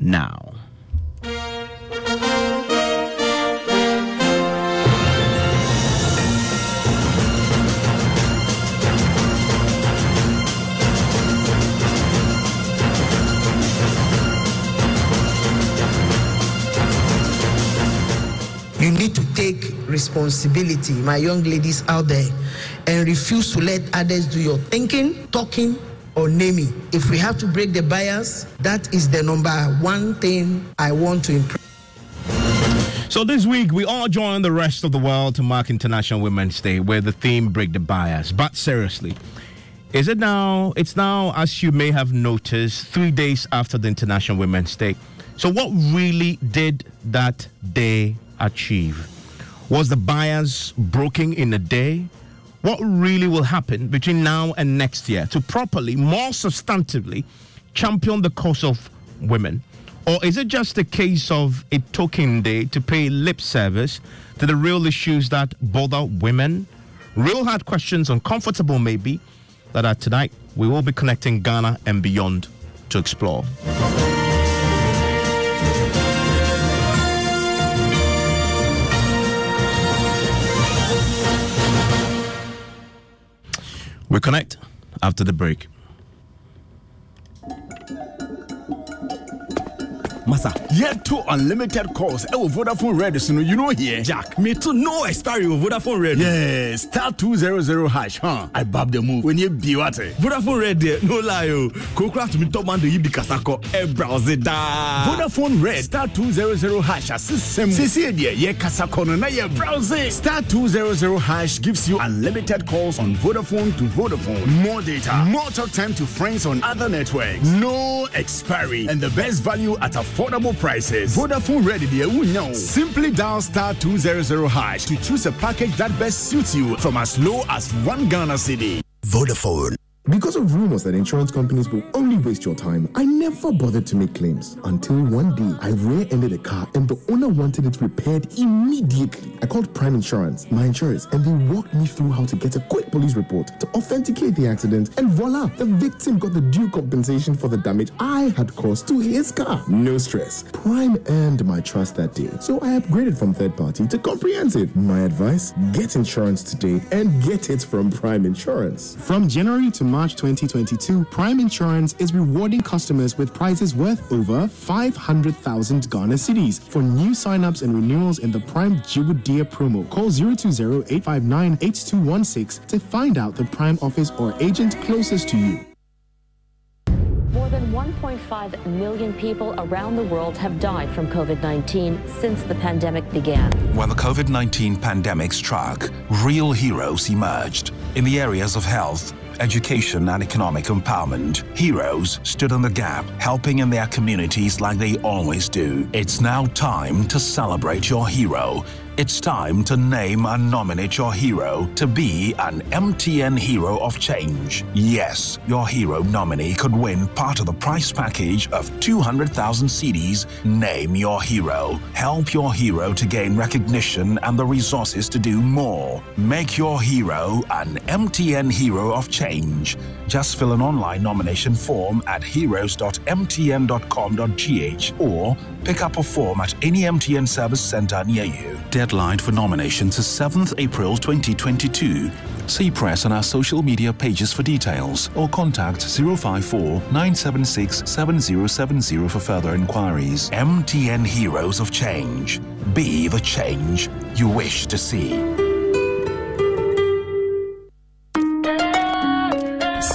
Now. You need to take responsibility, my young ladies out there, and refuse to let others do your thinking, talking, or naming. If we have to break the bias, that is the number one thing I want to improve. So this week we all join the rest of the world to mark International Women's Day where the theme Break the Bias. But seriously, is it now it's now as you may have noticed 3 days after the International Women's Day. So what really did that day achieve? Was the bias broken in a day? What really will happen between now and next year to properly, more substantively champion the cause of women? Or is it just a case of a token day to pay lip service to the real issues that bother women? Real hard questions, uncomfortable maybe, that are tonight we will be connecting Ghana and beyond to explore. We connect after the break. Masa, yet two unlimited calls. Oh, Vodafone Red, so you know here. Jack, me too. No expiry with Vodafone Red. Yeah, star 200 hash, huh? I bob the move when you be what? Vodafone Red, there, no lie. oh. Kokra to me top man, the Yibi Kasako, e browse it da. Vodafone Red, star 200 hash, assistant. Sisi, dear, ye Kasakono, na ye browse. Star 200 hash gives you unlimited calls on Vodafone to Vodafone. More data, more talk time to friends on other networks. No expiry, and the best value at affordable prices. Vodafone ready dear, who know. Simply dial star 200 hash to choose a package that best suits you from as low as one Ghana cedi. Vodafone. Because of rumors that insurance companies will only waste your time, I never bothered to make claims until one day I rear-ended a car and the owner wanted it repaired immediately. I called Prime Insurance, my insurance, and they walked me through how to get a quick police report to authenticate the accident, and voila, the victim got the due compensation for the damage I had caused to his car. No stress. Prime earned my trust that day, so I upgraded from third party to comprehensive. My advice: get insurance today and get it from Prime Insurance. From January to March 2022, Prime Insurance is rewarding customers with prizes worth over 500,000 Ghana cedis for new sign-ups and renewals in the Prime Jibudia promo. Call 020-859-8216 to find out the Prime office or agent closest to you. More than 1.5 million people around the world have died from COVID 19 since the pandemic began. When the COVID 19 pandemic struck, real heroes emerged. In the areas of health, education, and economic empowerment, heroes stood in the gap, helping in their communities like they always do. It's now time to celebrate your hero. It's time to name and nominate your hero to be an MTN Hero of Change. Yes, your hero nominee could win part of the prize package of 200,000 cedis. Name your hero. Help your hero to gain recognition and the resources to do more. Make your hero an MTN Hero of Change. Just fill an online nomination form at heroes.mtn.com.gh or pick up a form at any MTN service center near you. For nominations is 7th April 2022. See press on our social media pages for details or contact 054 976 7070 for further inquiries. MTN Heroes of Change. Be the change you wish to see.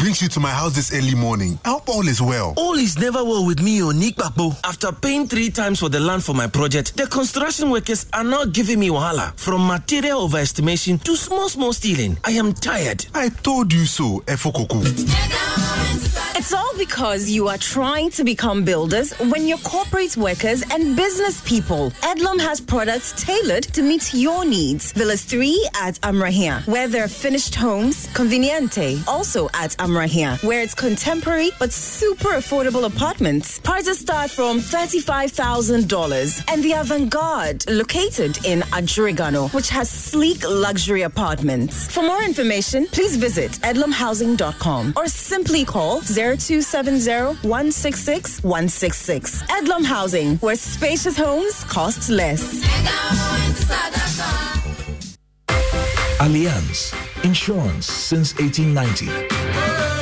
brings you to my house this early morning? I hope all is well. All is never well with me, Nick Bakbo. After paying three times for the land for my project, the construction workers are now giving me wahala. From material overestimation to small, small stealing. I am tired. I told you so, Efokoko. It's all because you are trying to become builders when you're corporate workers and business people. Edlum has products tailored to meet your needs. Villas 3 at Amrahia, where there are finished homes, Conveniente, also at Amrahia, where it's contemporary but super affordable apartments. Prices start from $35,000. And the Avant-Garde, located in Adjiringanor, which has sleek luxury apartments. For more information, please visit edlumhousing.com or simply call 0270-166-166. Edlum Housing, where spacious homes cost less. Allianz Insurance since 1890.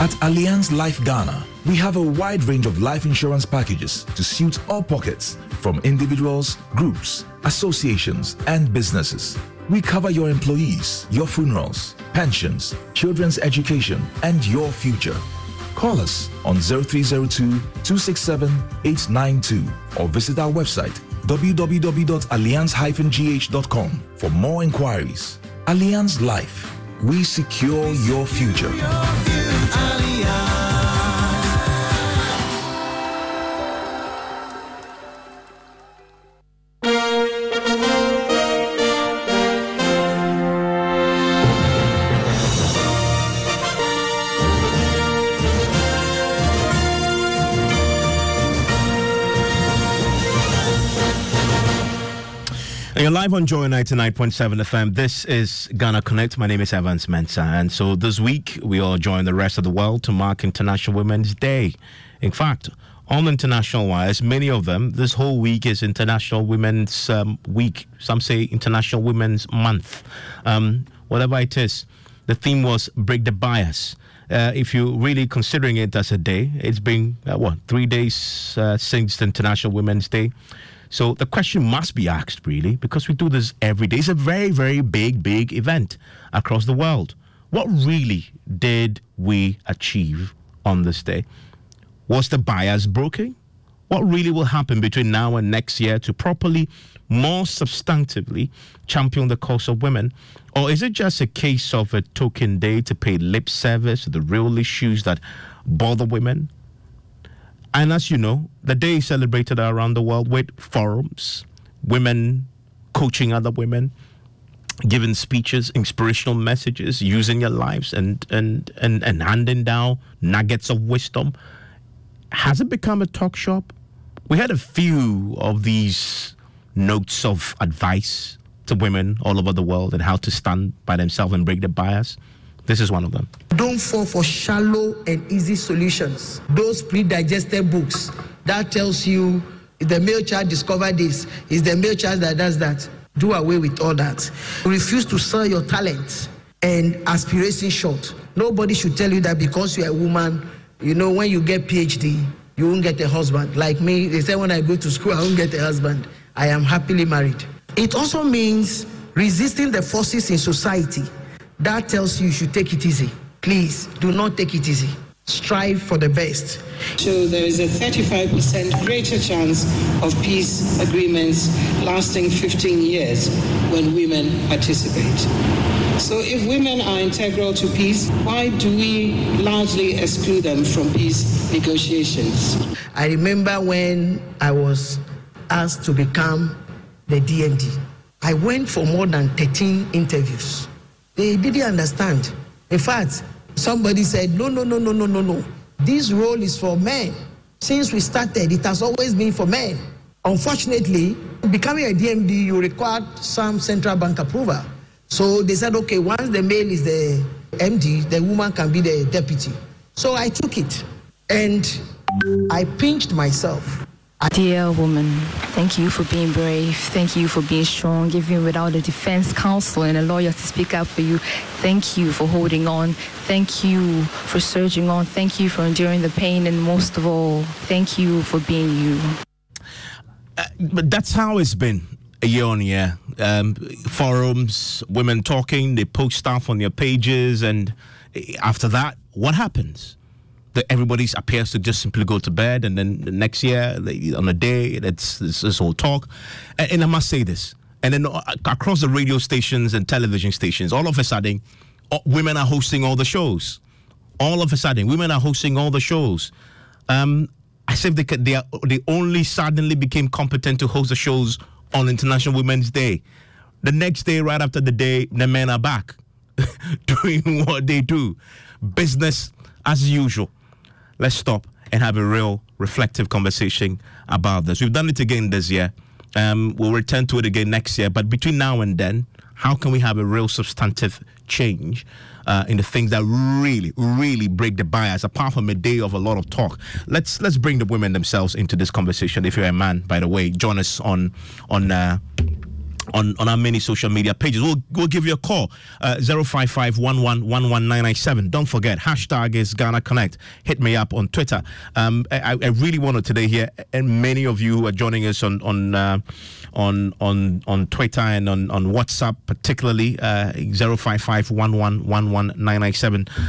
At Allianz Life Ghana, we have a wide range of life insurance packages to suit all pockets, from individuals, groups, associations, and businesses. We cover your employees, your funerals, pensions, children's education, and your future. Call us on 0302 267 892 or visit our website www.allianz-gh.com for more inquiries. Allianz Life, we secure your future. And you're live on Joy 99.7 FM. This is Ghana Connect. My name is Evans Mensah. And so this week, we all join the rest of the world to mark International Women's Day. In fact, on international wise, many of them, this whole week is International Women's um, Week. Some say International Women's Month. Um, whatever it is, the theme was Break the Bias. Uh, if you're really considering it as a day, it's been, uh, what, three days uh, since International Women's Day. So the question must be asked, really, because we do this every day. It's a very, very big, big event across the world. What really did we achieve on this day? Was the bias broken? What really will happen between now and next year to properly, more substantively champion the cause of women? Or is it just a case of a token day to pay lip service to the real issues that bother women? And as you know, the day is celebrated around the world with forums, women coaching other women, giving speeches, inspirational messages, using your lives and, and, and, and handing down nuggets of wisdom. Has it become a talk shop? We had a few of these notes of advice to women all over the world and how to stand by themselves and break the bias. This is one of them. Don't fall for shallow and easy solutions. Those pre-digested books that tells you the male child discovered this, is the male child that does that. Do away with all that. Refuse to sell your talent and aspiration short. Nobody should tell you that because you're a woman, you know, when you get PhD, you won't get a husband. Like me, they say when I go to school, I won't get a husband. I am happily married. It also means resisting the forces in society that tells you you should take it easy. Please do not take it easy. Strive for the best. So there is a 35% greater chance of peace agreements lasting 15 years when women participate. So if women are integral to peace, why do we largely exclude them from peace negotiations? I remember when I was asked to become the DMD. I went for more than 13 interviews. They didn't understand. In fact, somebody said, no, no, no, no, no, no, no. This role is for men. Since we started, it has always been for men. Unfortunately, becoming a DMD, you require some central bank approval. So they said, okay, once the male is the MD, the woman can be the deputy. So I took it and I pinched myself. Dear woman, thank you for being brave. Thank you for being strong, even without a defense counsel and a lawyer to speak up for you. Thank you for holding on. Thank you for surging on. Thank you for enduring the pain. And most of all, thank you for being you. Uh, but that's how it's been a year on year. Um, forums, women talking, they post stuff on their pages, and after that, what happens? That everybody appears to just simply go to bed, and then the next year, on a day, that's this whole talk. And, and, I must say this, and then uh, across the radio stations and television stations, all of a sudden, women are hosting all the shows. All of a sudden, women are hosting all the shows. Um, as if they, could, they, are, they only suddenly became competent to host the shows on International Women's Day. The next day, right after the day, the men are back doing what they do. Business as usual. Let's stop and have a real reflective conversation about this. We've done it again this year. Um, we'll return to it again next year. But between now and then, how can we have a real substantive change uh, in the things that really, really break the bias, apart from a day of a lot of talk? Let's let's bring the women themselves into this conversation. If you're a man, by the way, join us on on. Uh, on, on our many social media pages. We'll, we'll give you a call, uh, 055 Don't forget, hashtag is Ghana Connect. Hit me up on Twitter. Um, I, I really wanted today here, and many of you who are joining us on, on uh, on on on Twitter and on, on WhatsApp, particularly uh, 055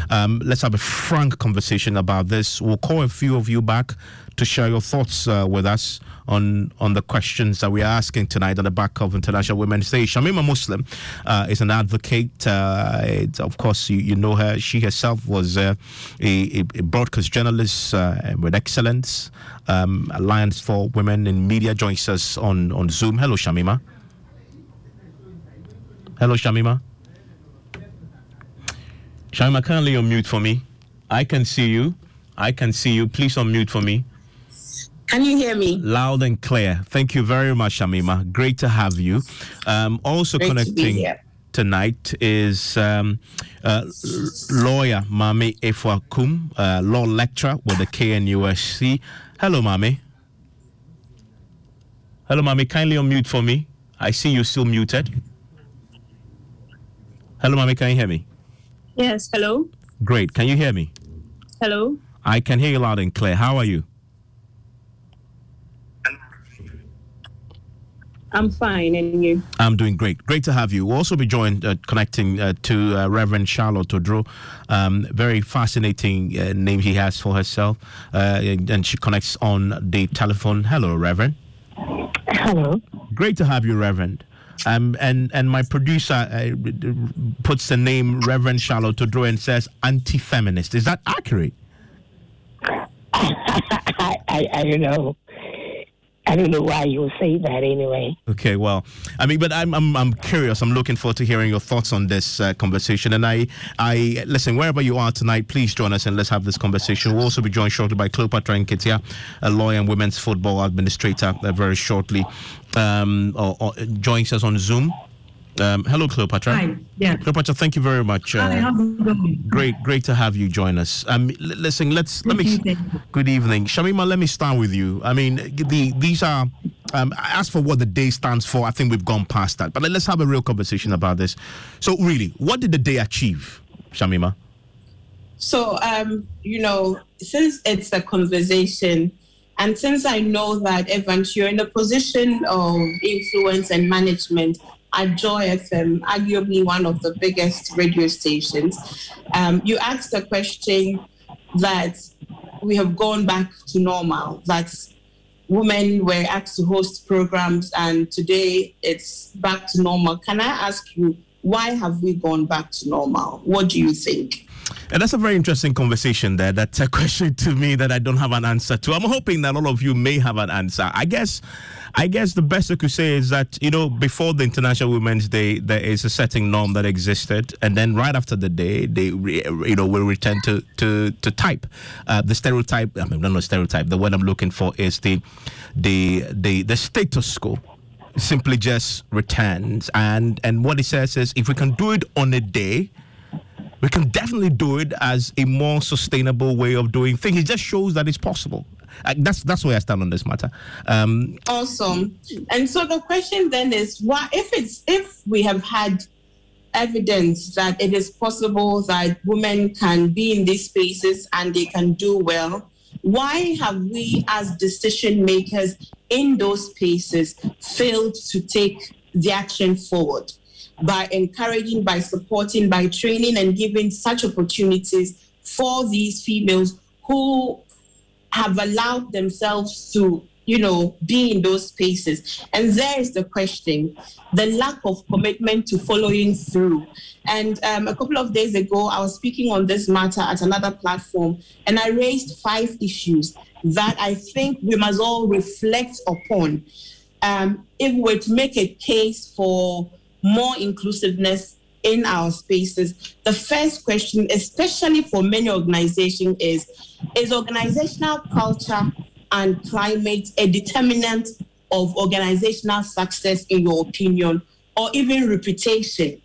um, Let's have a frank conversation about this. We'll call a few of you back to share your thoughts uh, with us on on the questions that we are asking tonight on the back of International Women's say Shamima Muslim uh, is an advocate. Uh, of course, you, you know her. She herself was uh, a, a, broadcast journalist uh, with excellence. Um, Alliance for Women in Media joins us on, on Zoom. Hello, Shamima. Hello, Shamima. Shamima, kindly unmute for me. I can see you. I can see you. Please unmute for me. Can you hear me? Loud and clear. Thank you very much, Shamima. Great to have you. Um, also Great connecting to tonight is um, uh, lawyer Mami Efua Kum, uh, law lecturer with the KNUST. Hello, Mami. Hello, Mami. Kindly unmute for me. I see you still muted. Hello, Mami. Can you hear me? Yes. Hello. Great. Can you hear me? Hello. I can hear you loud and clear. How are you? I'm fine, and you? I'm doing great. Great to have you. We'll also be joined uh, connecting uh, to uh, Reverend Charlotte Oduro. Um, very fascinating uh, name he has for herself, uh, and she connects on the telephone. Hello, Reverend. Hello. Great to have you, Reverend. Um, and and my producer uh, puts the name Reverend Charlotte Oduro and says anti-feminist. Is that accurate? I, I, I don't know. I don't know why you say that anyway. Okay, well, I mean, but I'm I'm, I'm curious. I'm looking forward to hearing your thoughts on this uh, conversation. And I I listen wherever you are tonight. Please join us and let's have this conversation. We'll also be joined shortly by Cleopatra Nketia, a lawyer and women's football administrator, uh, very shortly. Um, or, or joins us on Zoom. Um, hello, Cleopatra. Hi. Yeah. Cleopatra, thank you very much. Hi, how's it going? Great, great to have you join us. Um, l- listen, let's let me. evening. Good evening, Shamima. Let me start with you. I mean, the these are. Um, as for what the day stands for, I think we've gone past that. But let's have a real conversation about this. So, really, what did the day achieve, Shamima? So, um, you know, since it's a conversation, and since I know that Evans, you're in a position of influence and management at Joy FM, arguably one of the biggest radio stations, um, you asked a question that we have gone back to normal. That women were asked to host programs, and today it's back to normal. Can I ask you, why have we gone back to normal? What do you think? And that's a very interesting conversation there. That's a question to me that I don't have an answer to. I'm hoping that all of you may have an answer. I guess I guess the best I could say is that, you know, before the International Women's Day, there is a setting norm that existed. And then right after the day, they, you know, will return to, to, to type. Uh, the stereotype, I mean, not a stereotype, the word I'm looking for is the, the, the, the status quo simply just returns. And, and what it says is if we can do it on a day, we can definitely do it as a more sustainable way of doing things. It just shows that it's possible. Uh, that's that's where I stand on this matter. Um, Awesome. And so the question then is why if it's if we have had evidence that it is possible that women can be in these spaces and they can do well, why have we as decision makers in those spaces failed to take the action forward? By encouraging, by supporting, by training and giving such opportunities for these females who have allowed themselves to, you know, be in those spaces. And there is the question the lack of commitment to following through. And um, a couple of days ago, I was speaking on this matter at another platform, and I raised five issues that I think we must all reflect upon. Um, if we were to make a case for more inclusiveness in our spaces, the first question, especially for many organizations, is is organizational culture and climate a determinant of organizational success, in your opinion, or even reputation?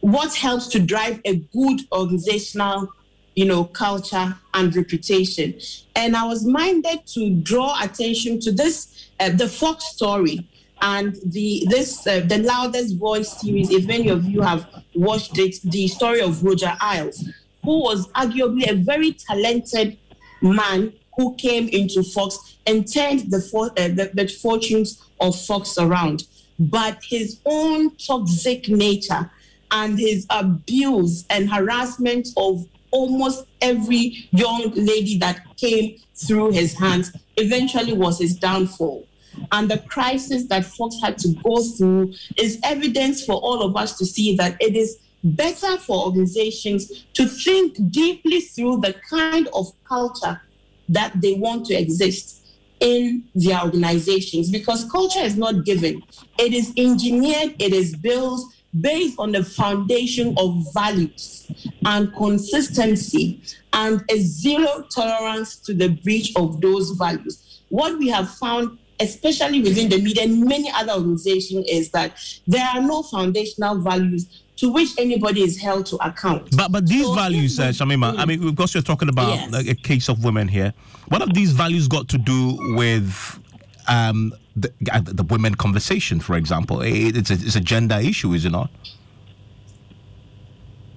What helps to drive a good organizational, you know, culture and reputation? And I was minded to draw attention to this, uh, the Fox story and the this uh, the loudest voice series if any of you have watched it the story of roger ailes who was arguably a very talented man who came into fox and turned the, for, uh, the, the fortunes of fox around. But his own toxic nature and his abuse and harassment of almost every young lady that came through his hands eventually was his downfall and the crisis that Fox had to go through is evidence for all of us to see that it is better for organizations to think deeply through the kind of culture that they want to exist in their organizations because culture is not given, it is engineered, it is built based on the foundation of values and consistency and a zero tolerance to the breach of those values. What we have found especially within the media and many other organizations, is that there are no foundational values to which anybody is held to account. But but these so values, uh, Shamima, I mean, because you're talking about yes. like, a case of women here, what have these values got to do with um, the, uh, the women conversation, for example? It's a, it's a gender issue, is it not?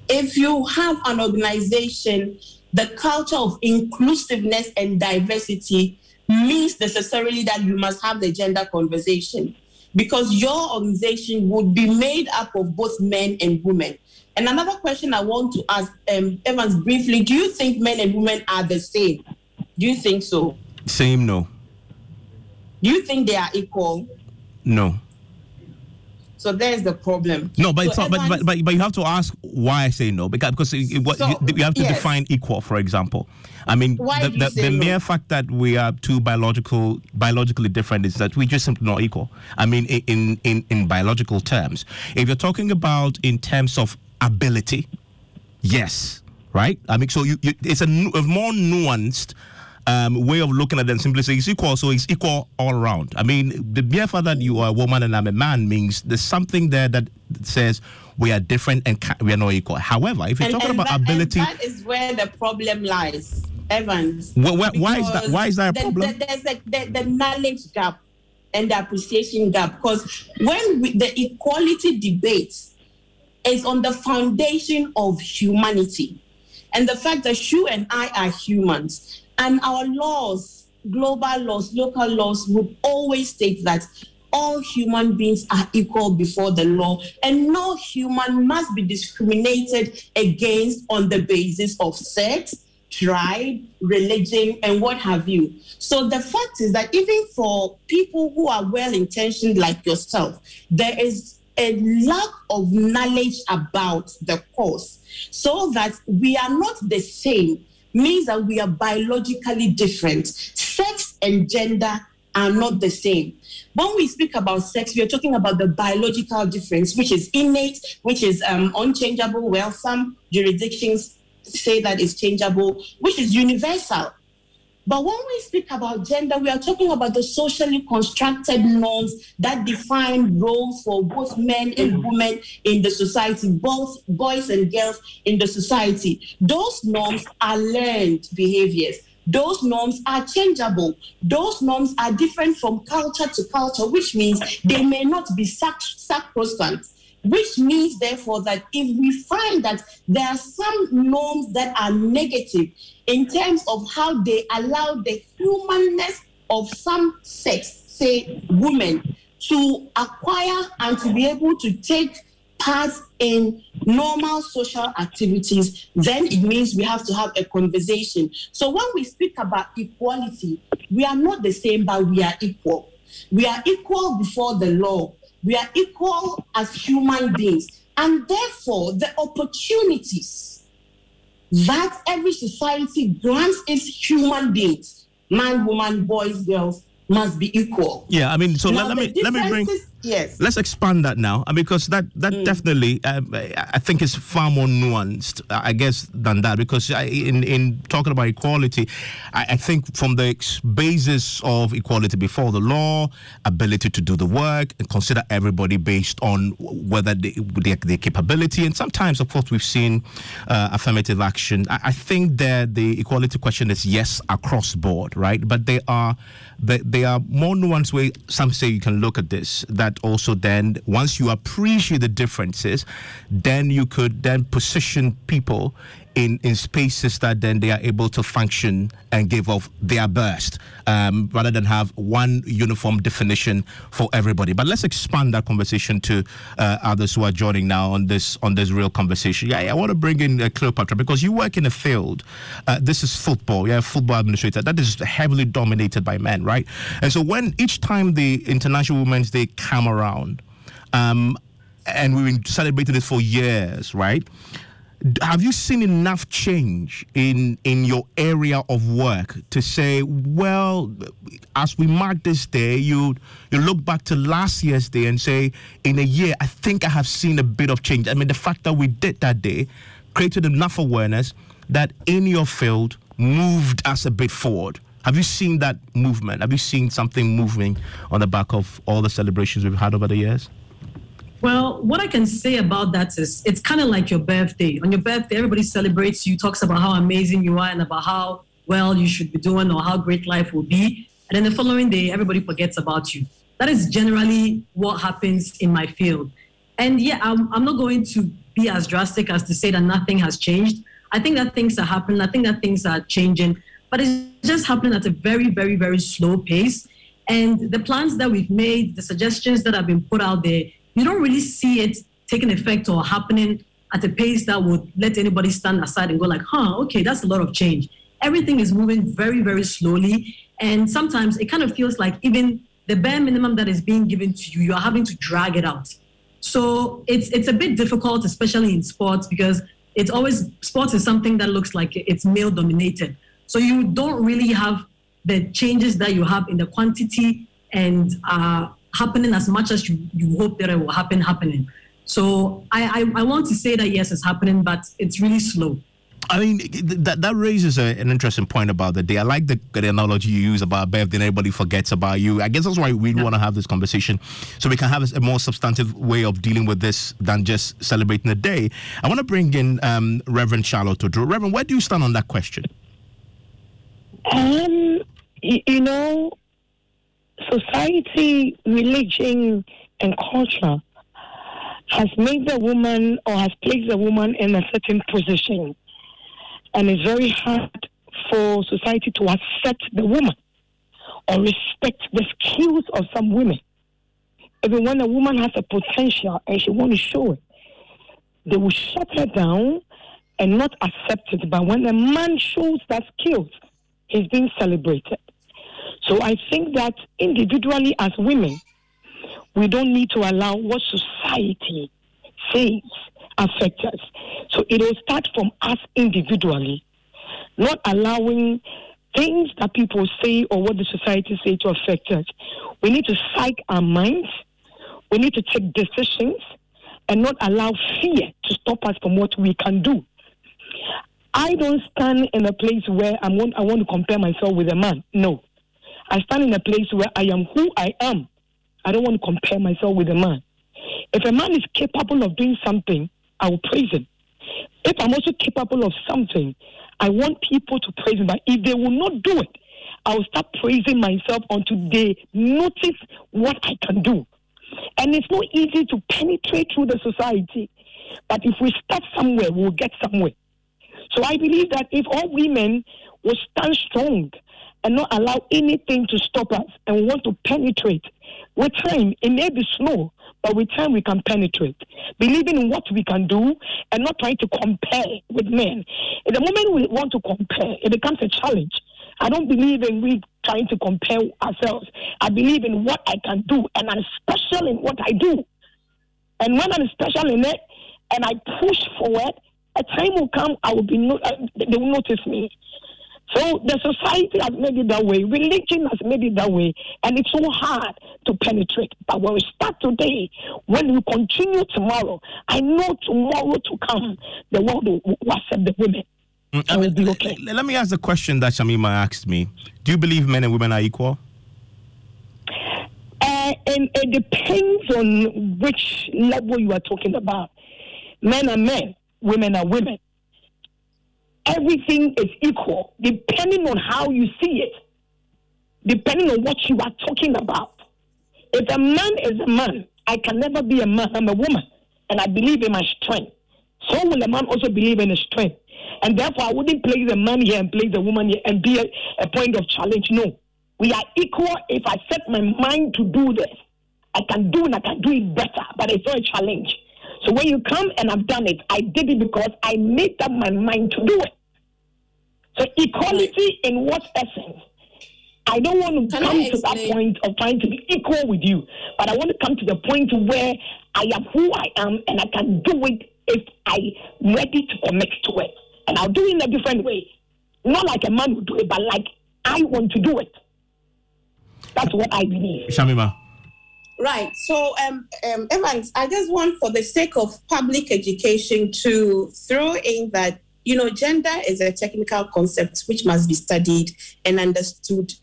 If you have an organization, the culture of inclusiveness and diversity means necessarily that you must have the gender conversation because your organization would be made up of both men and women. And another question I want to ask um, Evans briefly do you think men and women are the same? Do you think so? Same, no. Do you think they are equal? No. So there's the problem. No, but so it's not. But, but, but but you have to ask why I say no because because it, what, so, you, you, have to yes. define equal. For example, I mean why the, the, the no? mere fact that we are two biological biologically different is that we just simply not equal. I mean in in in biological terms, if you're talking about in terms of ability, yes, right. I mean so you, you it's a, a more nuanced um, way of looking at them simply say it's equal, so it's equal all around. I mean, the mere fact that you are a woman and I'm a man means there's something there that says we are different and ca- we are not equal. However, if you're And- talking and about that- ability, that is where the problem lies, Evans. Wh- why is that- why is that a the- problem? the- there's the, the, the knowledge gap and the appreciation gap. Because when we, the equality debate is on the foundation of humanity and the fact that you and I are humans, and our laws, global laws, local laws, would always state that all human beings are equal before the law, and no human must be discriminated against on the basis of sex, tribe, religion, and what have you. So the fact is that even for people who are well intentioned like yourself, there is a lack of knowledge about the cause. So that we are not the same means that we are biologically different. Sex and gender are not the same. When we speak about sex, we are talking about the biological difference, which is innate, which is um, unchangeable. Well, some jurisdictions say that it's changeable, which is universal. But when we speak about gender, we are talking about the socially constructed norms that define roles for both men and mm-hmm. women in the society, both boys and girls in the society. Those norms are learned behaviors. Those norms are changeable. Those norms are different from culture to culture, which means they may not be sac- sacrosanct which means therefore that if we find that there are some norms that are negative in terms of how they allow the humanness of some sex, say women, to acquire and to be able to take part in normal social activities, then it means we have to have a conversation. So when we speak about equality, we are not the same, but we are equal. We are equal before the law. We are equal as human beings. And therefore, the opportunities that every society grants its human beings, man, woman, boys, girls, must be equal. yeah, I mean, so Now, let, let me let me bring. Yes. Let's expand that now, uh, because that that Mm. definitely, um, I think, is far more nuanced, uh, I guess, than that. Because I, in in talking about equality, I, I think from the ex- basis of equality before the law, ability to do the work, and consider everybody based on whether they, their, their capability, and sometimes, of course, we've seen uh, affirmative action. I, I think that the equality question is yes across board, right? But they are they, they are more nuanced way. Some say you can look at this. That also then once you appreciate the differences, then you could then position people in, in spaces that then they are able to function and give off their best um, rather than have one uniform definition for everybody. But let's expand that conversation to uh, others who are joining now on this on this real conversation. Yeah, I want to bring in uh, Cleopatra because you work in a field. Uh, this is football. Yeah, football administrator that is heavily dominated by men, right? And so when each time the International Women's Day come around, um, and we've been celebrating this for years, right? Have you seen enough change in in your area of work to say, well, as we mark this day, you you look back to last year's day and say, in a year, I think I have seen a bit of change. I mean, the fact that we did that day created enough awareness that in your field moved us a bit forward. Have you seen that movement? Have you seen something moving on the back of all the celebrations we've had over the years? Well, what I can say about that is it's kind of like your birthday. On your birthday, everybody celebrates you, talks about how amazing you are and about how well you should be doing or how great life will be. And then the following day, everybody forgets about you. That is generally what happens in my field. And yeah, I'm, I'm not going to be as drastic as to say that nothing has changed. I think that things are happening. I think that things are changing, but it's just happening at a very, very, very slow pace. And the plans that we've made, the suggestions that have been put out there, you don't really see it taking effect or happening at a pace that would let anybody stand aside and go like, huh, okay, that's a lot of change. Everything is moving very, very slowly. And sometimes it kind of feels like even the bare minimum that is being given to you, you're having to drag it out. So it's it's a bit difficult, especially in sports, because it's always sports is something that looks like it's male dominated. So you don't really have the changes that you have in the quantity and uh, happening as much as you, you hope that it will happen happening. So I, I, I want to say that yes, it's happening, but it's really slow. I mean, that that raises a, an interesting point about the day. I like the, the analogy you use about birthday. Everybody forgets about you. I guess that's why we yeah. want to have this conversation, so we can have a, a, more substantive way of dealing with this than just celebrating the day. I want to bring in um, Reverend Charlotte Oduro. Reverend, where do you stand on that question? Um, you know, society, religion, and culture has made the woman or has placed the woman in a certain position and it's very hard for society to accept the woman or respect the skills of some women. Even when a woman has a potential and she wants to show it, they will shut her down and not accept it. But when a man shows that skills, he's being celebrated. So I think that individually as women, we don't need to allow what society says affect us. So it will start from us individually, not allowing things that people say or what the society say to affect us. We need to psych our minds. We need to take decisions and not allow fear to stop us from what we can do. I don't stand in a place where I want, I want to compare myself with a man. No. I stand in a place where I am who I am. I don't want to compare myself with a man. If a man is capable of doing something, I will praise him. If I'm also capable of something, I want people to praise him. But if they will not do it, I will start praising myself until they notice what I can do. And it's not easy to penetrate through the society. But if we start somewhere, we'll get somewhere. So I believe that if all women will stand strong and not allow anything to stop us and we want to penetrate, with time, it may be slow, but with time we can penetrate. Believing in what we can do and not trying to compare with men. In the moment we want to compare, it becomes a challenge. I don't believe in we trying to compare ourselves. I believe in what I can do, and I'm special in what I do. And when I'm special in it, and I push forward, a time will come. I will be. No- uh, they will notice me. So the society has made it that way. Religion has made it that way. And it's so hard to penetrate. But when we start today, when we continue tomorrow, I know tomorrow to come, the world will, will accept the women. Mm, I mean, okay. Let me ask the question that Shamima asked me. Do you believe men and women are equal? Uh, and it depends on which level you are talking about. Men are men, women are women everything is equal depending on how you see it, depending on what you are talking about. If a man is a man, I can never be a man, I'm a woman, and I believe in my strength. So will a man also believe in his strength. And therefore, I wouldn't place the man here and place the woman here and be a, a point of challenge. No. We are equal if I set my mind to do this. I can do it, I can do it better, but it's not a challenge. So when you come and I've done it, I did it because I made up my mind to do it. So equality in what essence? I don't want to Can come to that point of trying to be equal with you, but I want to come to the point where I am who I am and I can do it if I'm ready to commit to it. And I'll do it in a different way. Not like a man would do it, but like I want to do it. That's what I believe. Shamima. Right. So, um, um, Evans, I just want, for the sake of public education, to throw in that, you know, gender is a technical concept which must be studied and understood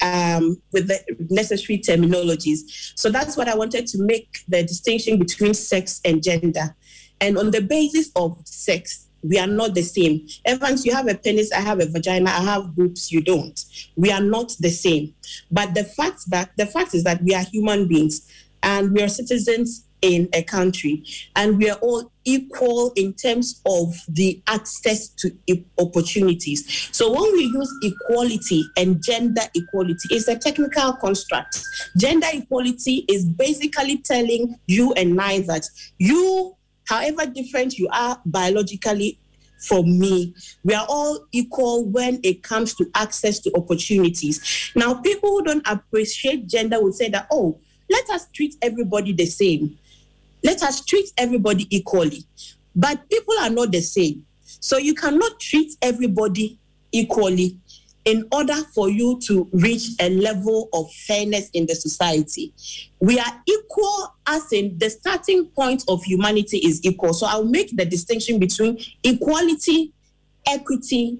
um, with the necessary terminologies. So that's what I wanted to make the distinction between sex and gender. And on the basis of sex, we are not the same. Evans, you have a penis, I have a vagina, I have boobs, you don't. We are not the same. But the fact that the fact is that we are human beings and we are citizens in a country and we are all equal in terms of the access to opportunities so when we use equality and gender equality it's a technical construct gender equality is basically telling you and i that you however different you are biologically from me. We are all equal when it comes to access to opportunities. Now, people who don't appreciate gender will say that, oh, let us treat everybody the same. Let us treat everybody equally. But people are not the same. So you cannot treat everybody equally in order for you to reach a level of fairness in the society. We are equal as in the starting point of humanity is equal. So I'll make the distinction between equality equity,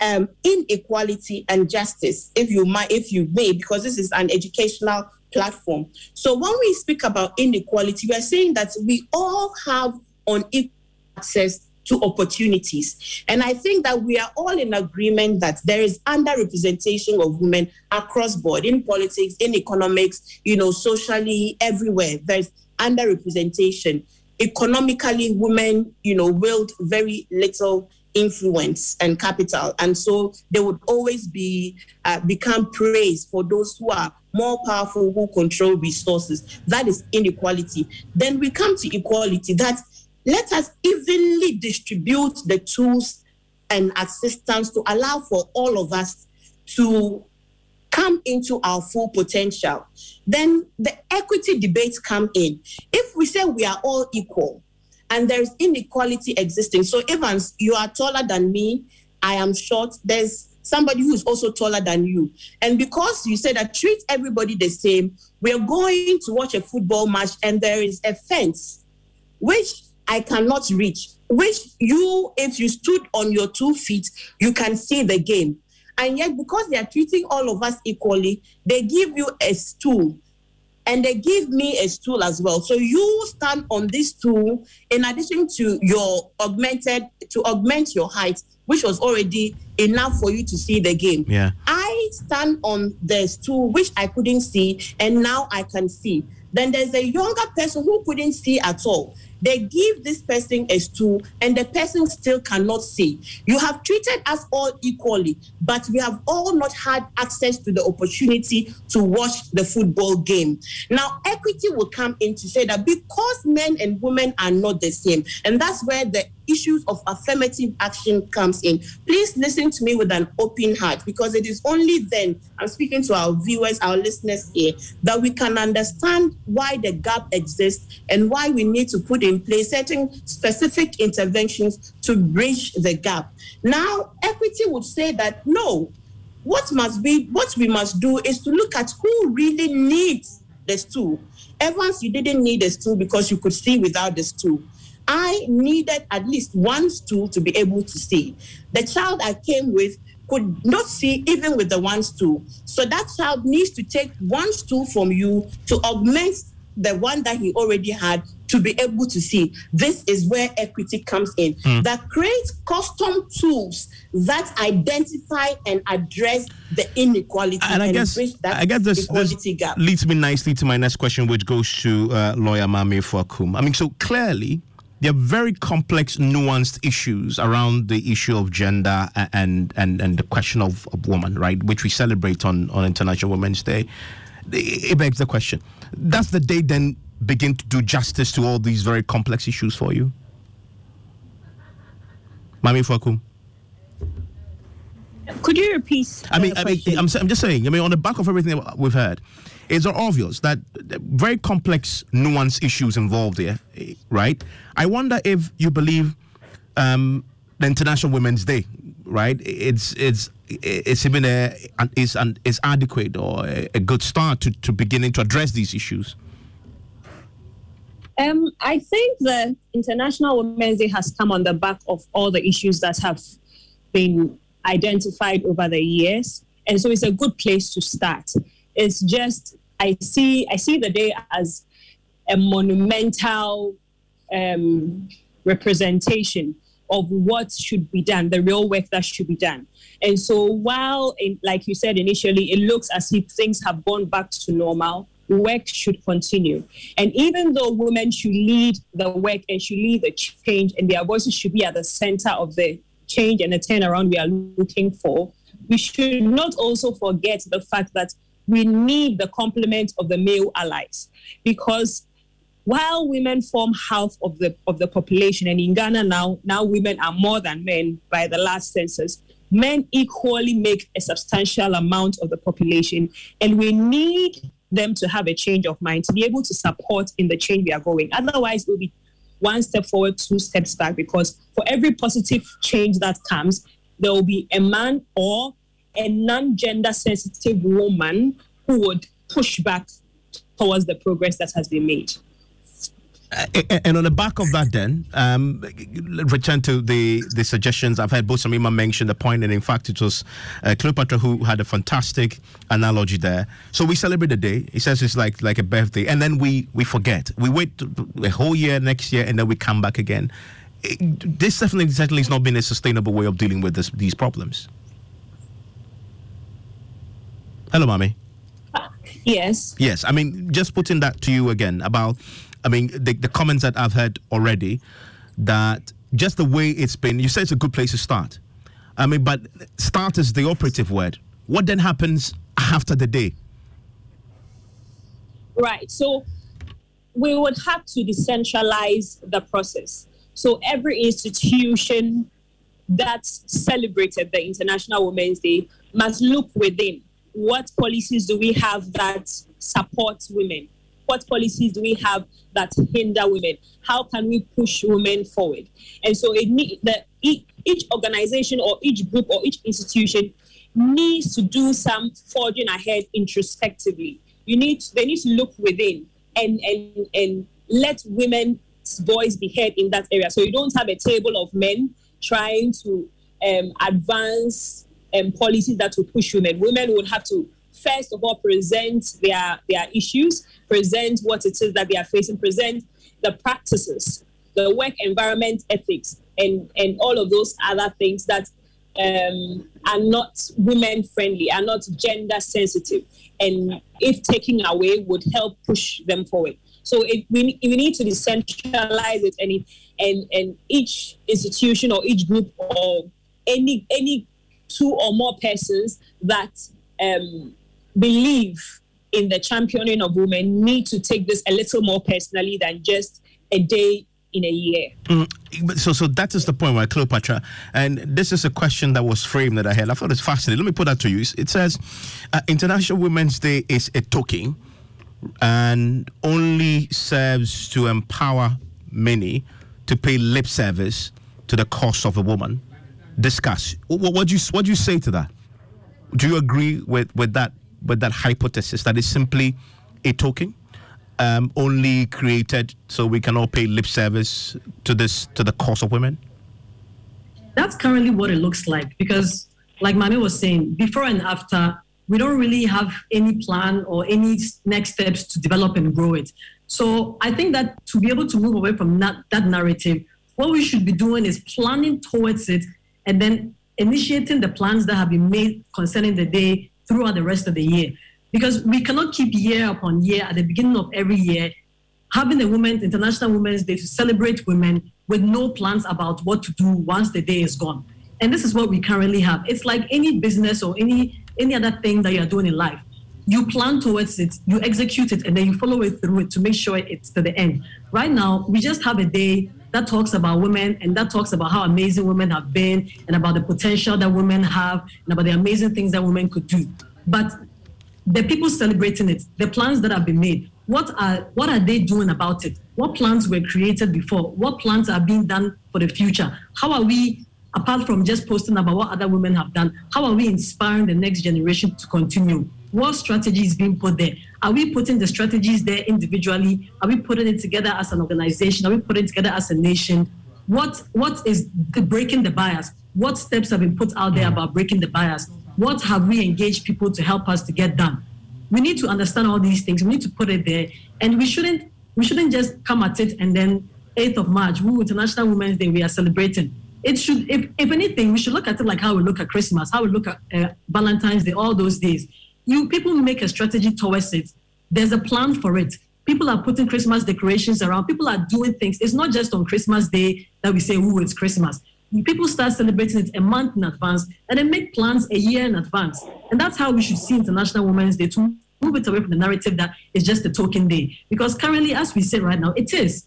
um, inequality, and justice, if you might, if you may, because this is an educational platform. So when we speak about inequality, we are saying that we all have unequal access to opportunities. And I think that we are all in agreement that there is underrepresentation of women across board in politics, in economics, you know, socially, everywhere. There's underrepresentation. Economically, women, you know, wield very little influence and capital and so they would always be uh, become praised for those who are more powerful who control resources that is inequality then we come to equality that let us evenly distribute the tools and assistance to allow for all of us to come into our full potential. Then the equity debates come in. If we say we are all equal and there's inequality existing, so Evans, you are taller than me, I am short, there's somebody who is also taller than you. And because you said that treat everybody the same, we're going to watch a football match and there is a fence, which I cannot reach, which you, if you stood on your two feet, you can see the game. And yet, because they are treating all of us equally, they give you a stool and they give me a stool as well. So you stand on this stool in addition to your augmented, to augment your height, which was already enough for you to see the game. Yeah. I stand on the stool, which I couldn't see, and now I can see. Then there's a younger person who couldn't see at all. They give this person a stool and the person still cannot see. You have treated us all equally, but we have all not had access to the opportunity to watch the football game. Now, equity will come in to say that because men and women are not the same, and that's where the issues of affirmative action comes in. Please listen to me with an open heart because it is only then I'm speaking to our viewers, our listeners here, that we can understand why the gap exists and why we need to put in place certain specific interventions to bridge the gap. Now, equity would say that no, what must be what we must do is to look at who really needs the stool. Evans, you didn't need a stool because you could see without the stool. I needed at least one stool to be able to see. The child I came with could not see even with the one stool. So that child needs to take one stool from you to augment the one that he already had to be able to see. This is where equity comes in. Mm. That creates custom tools that identify and address the inequality and I guess bridge that I guess this, this gap. leads me nicely to my next question, which goes to uh, lawyer Mame Fuakum. I mean, so clearly there are very complex, nuanced issues around the issue of gender and and and the question of, of woman, right? Which we celebrate on on International Women's Day. It begs the question: Does the day then begin to do justice to all these very complex issues for you, Mami Fakum? Could you repeat? I mean, I mean, I'm, I'm just saying. I mean, on the back of everything that we've heard, it's obvious that very complex, nuanced issues involved here, right? I wonder if you believe um, the International Women's Day, right? It's it's it's even a is an is adequate or a, a good start to, to beginning to address these issues. Um, I think the International Women's Day has come on the back of all the issues that have been identified over the years, and so it's a good place to start. It's just I see I see the day as a monumental um, representation of what should be done, the real work that should be done. And so, while, in, like you said initially, it looks as if things have gone back to normal, work should continue. And even though women should lead the work and should lead the change, and their voices should be at the center of the change and the turnaround we are looking for, we should not also forget the fact that we need the complement of the male allies. Because while women form half of the of the population and in Ghana now now women are more than men by the last census men equally make a substantial amount of the population. And we need them to have a change of mind to be able to support in the change we are going. Otherwise it will be one step forward two steps back because for every positive change that comes there will be a man or a non-gender sensitive woman who would push back towards the progress that has been made and on the back of that, then um, return to the the suggestions. I've heard both Shamima mention the point, and in fact, it was uh, Cleopatra who had a fantastic analogy there. So we celebrate the day. He says it's like like a birthday, and then we we forget. We wait a whole year next year, and then we come back again. It, this definitely certainly has not been a sustainable way of dealing with this, these problems. Hello, mommy. Yes. Yes. I mean, just putting that to you again about, I mean, the, the comments that I've heard already that just the way it's been, you say it's a good place to start. I mean, but start is the operative word. What then happens after the day? Right. So we would have to decentralize the process. So every institution that celebrated the International Women's Day must look within what policies do we have that support women? What policies do we have that hinder women? How can we push women forward? And so it need that each, organization or each group or each institution needs to do some forging ahead introspectively. You need they need to look within and and and let women's voice be heard in that area. So you don't have a table of men trying to um, advance um, policies that will push women. Women would have to first of all present their their issues, present what it is that they are facing, present the practices, the work environment ethics, and and all of those other things that um, are not women friendly, are not gender sensitive, and if taken away would help push them forward. So it, we, we need to decentralize it, and, it, and and each institution or each group or any any two or more persons that um, believe in the championing of women need to take this a little more personally than just a day in a year. Mm, so, so that is the point where Cleopatra, and this is a question that was framed that I had. I thought it's fascinating. Let me put that to you. It says, uh, International Women's Day is a token and only serves to empower many to pay lip service to the cause of a woman discuss. What, do you what do you say to that? Do you agree with, with that with that hypothesis that is simply a token, um, only created so we can all pay lip service to this to the cause of women? That's currently what it looks like because, like Mami was saying, before and after, we don't really have any plan or any next steps to develop and grow it. So I think that to be able to move away from that, that narrative, what we should be doing is planning towards it and then initiating the plans that have been made concerning the day throughout the rest of the year. Because we cannot keep year upon year at the beginning of every year having a Women's International Women's Day to celebrate women with no plans about what to do once the day is gone. And this is what we currently have. It's like any business or any any other thing that you are doing in life. You plan towards it, you execute it, and then you follow it through it to make sure it's to the end. Right now, we just have a day that talks about women and that talks about how amazing women have been and about the potential that women have and about the amazing things that women could do. But the people celebrating it, the plans that have been made, what are what are they doing about it? What plans were created before? What plans are being done for the future? How are we, apart from just posting about what other women have done, how are we inspiring the next generation to continue? What strategy is being put there? Are we putting the strategies there individually? Are we putting it together as an organization? Are we putting it together as a nation? What what is the breaking the bias? What steps have been put out there about breaking the bias? What have we engaged people to help us to get done? We need to understand all these things. We need to put it there, and we shouldn't we shouldn't just come at it and then 8th of March, Woo International Women's Day, we are celebrating. It should, if, if anything, we should look at it like how we look at Christmas, how we look at uh, Valentine's Day, all those days you people make a strategy towards it. There's a plan for it. People are putting Christmas decorations around. People are doing things. It's not just on Christmas Day that we say, "Oh, it's Christmas." People start celebrating it a month in advance, and then make plans a year in advance. And that's how we should see International Women's Day to move it away from the narrative that it's just a token day. Because currently, as we say right now, it is.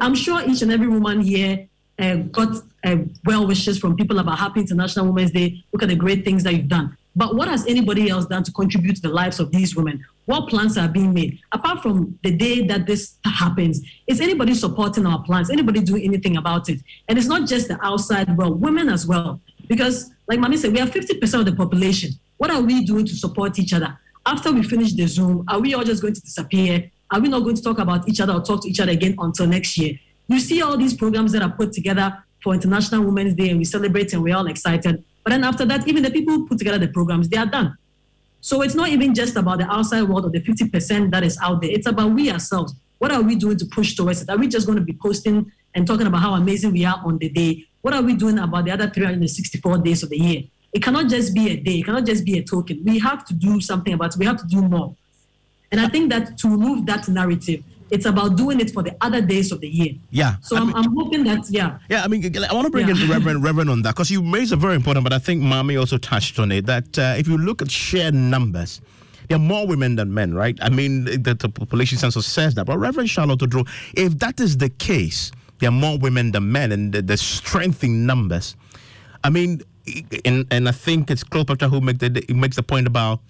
I'm sure each and every woman here uh, got uh, well wishes from people about Happy International Women's Day. Look at the great things that you've done. But what has anybody else done to contribute to the lives of these women? What plans are being made? Apart from the day that this happens, is anybody supporting our plans? Anybody doing anything about it? And it's not just the outside world, women as well. Because, like Mami said, we are 50% of the population. What are we doing to support each other? After we finish the Zoom, are we all just going to disappear are we not going to talk about each other or talk to each other again until next year? You see all these programs that are put together for International Women's Day and we celebrate and we're all excited. But then after that, even the people who put together the programs, they are done. So it's not even just about the outside world or the 50% that is out there. It's about we ourselves. What are we doing to push towards it? Are we just going to be posting and talking about how amazing we are on the day? What are we doing about the other 364 days of the year? It cannot just be a day. It cannot just be a token. We have to do something about it. We have to do more. And I think that to remove that narrative, it's about doing it for the other days of the year. Yeah. So I am I'm hoping that, yeah. Yeah, I mean, I want to bring yeah. in Reverend, Reverend on that because you raised a very important, but I think Mommy also touched on it that uh, if you look at sheer numbers, there are more women than men, right? I mean, the, the population census says that. But Reverend Charlotte Oduro, if that is the case, there are more women than men, and the, the strength in numbers. I mean, and, and I think it's Cleopatra who make the, makes the point about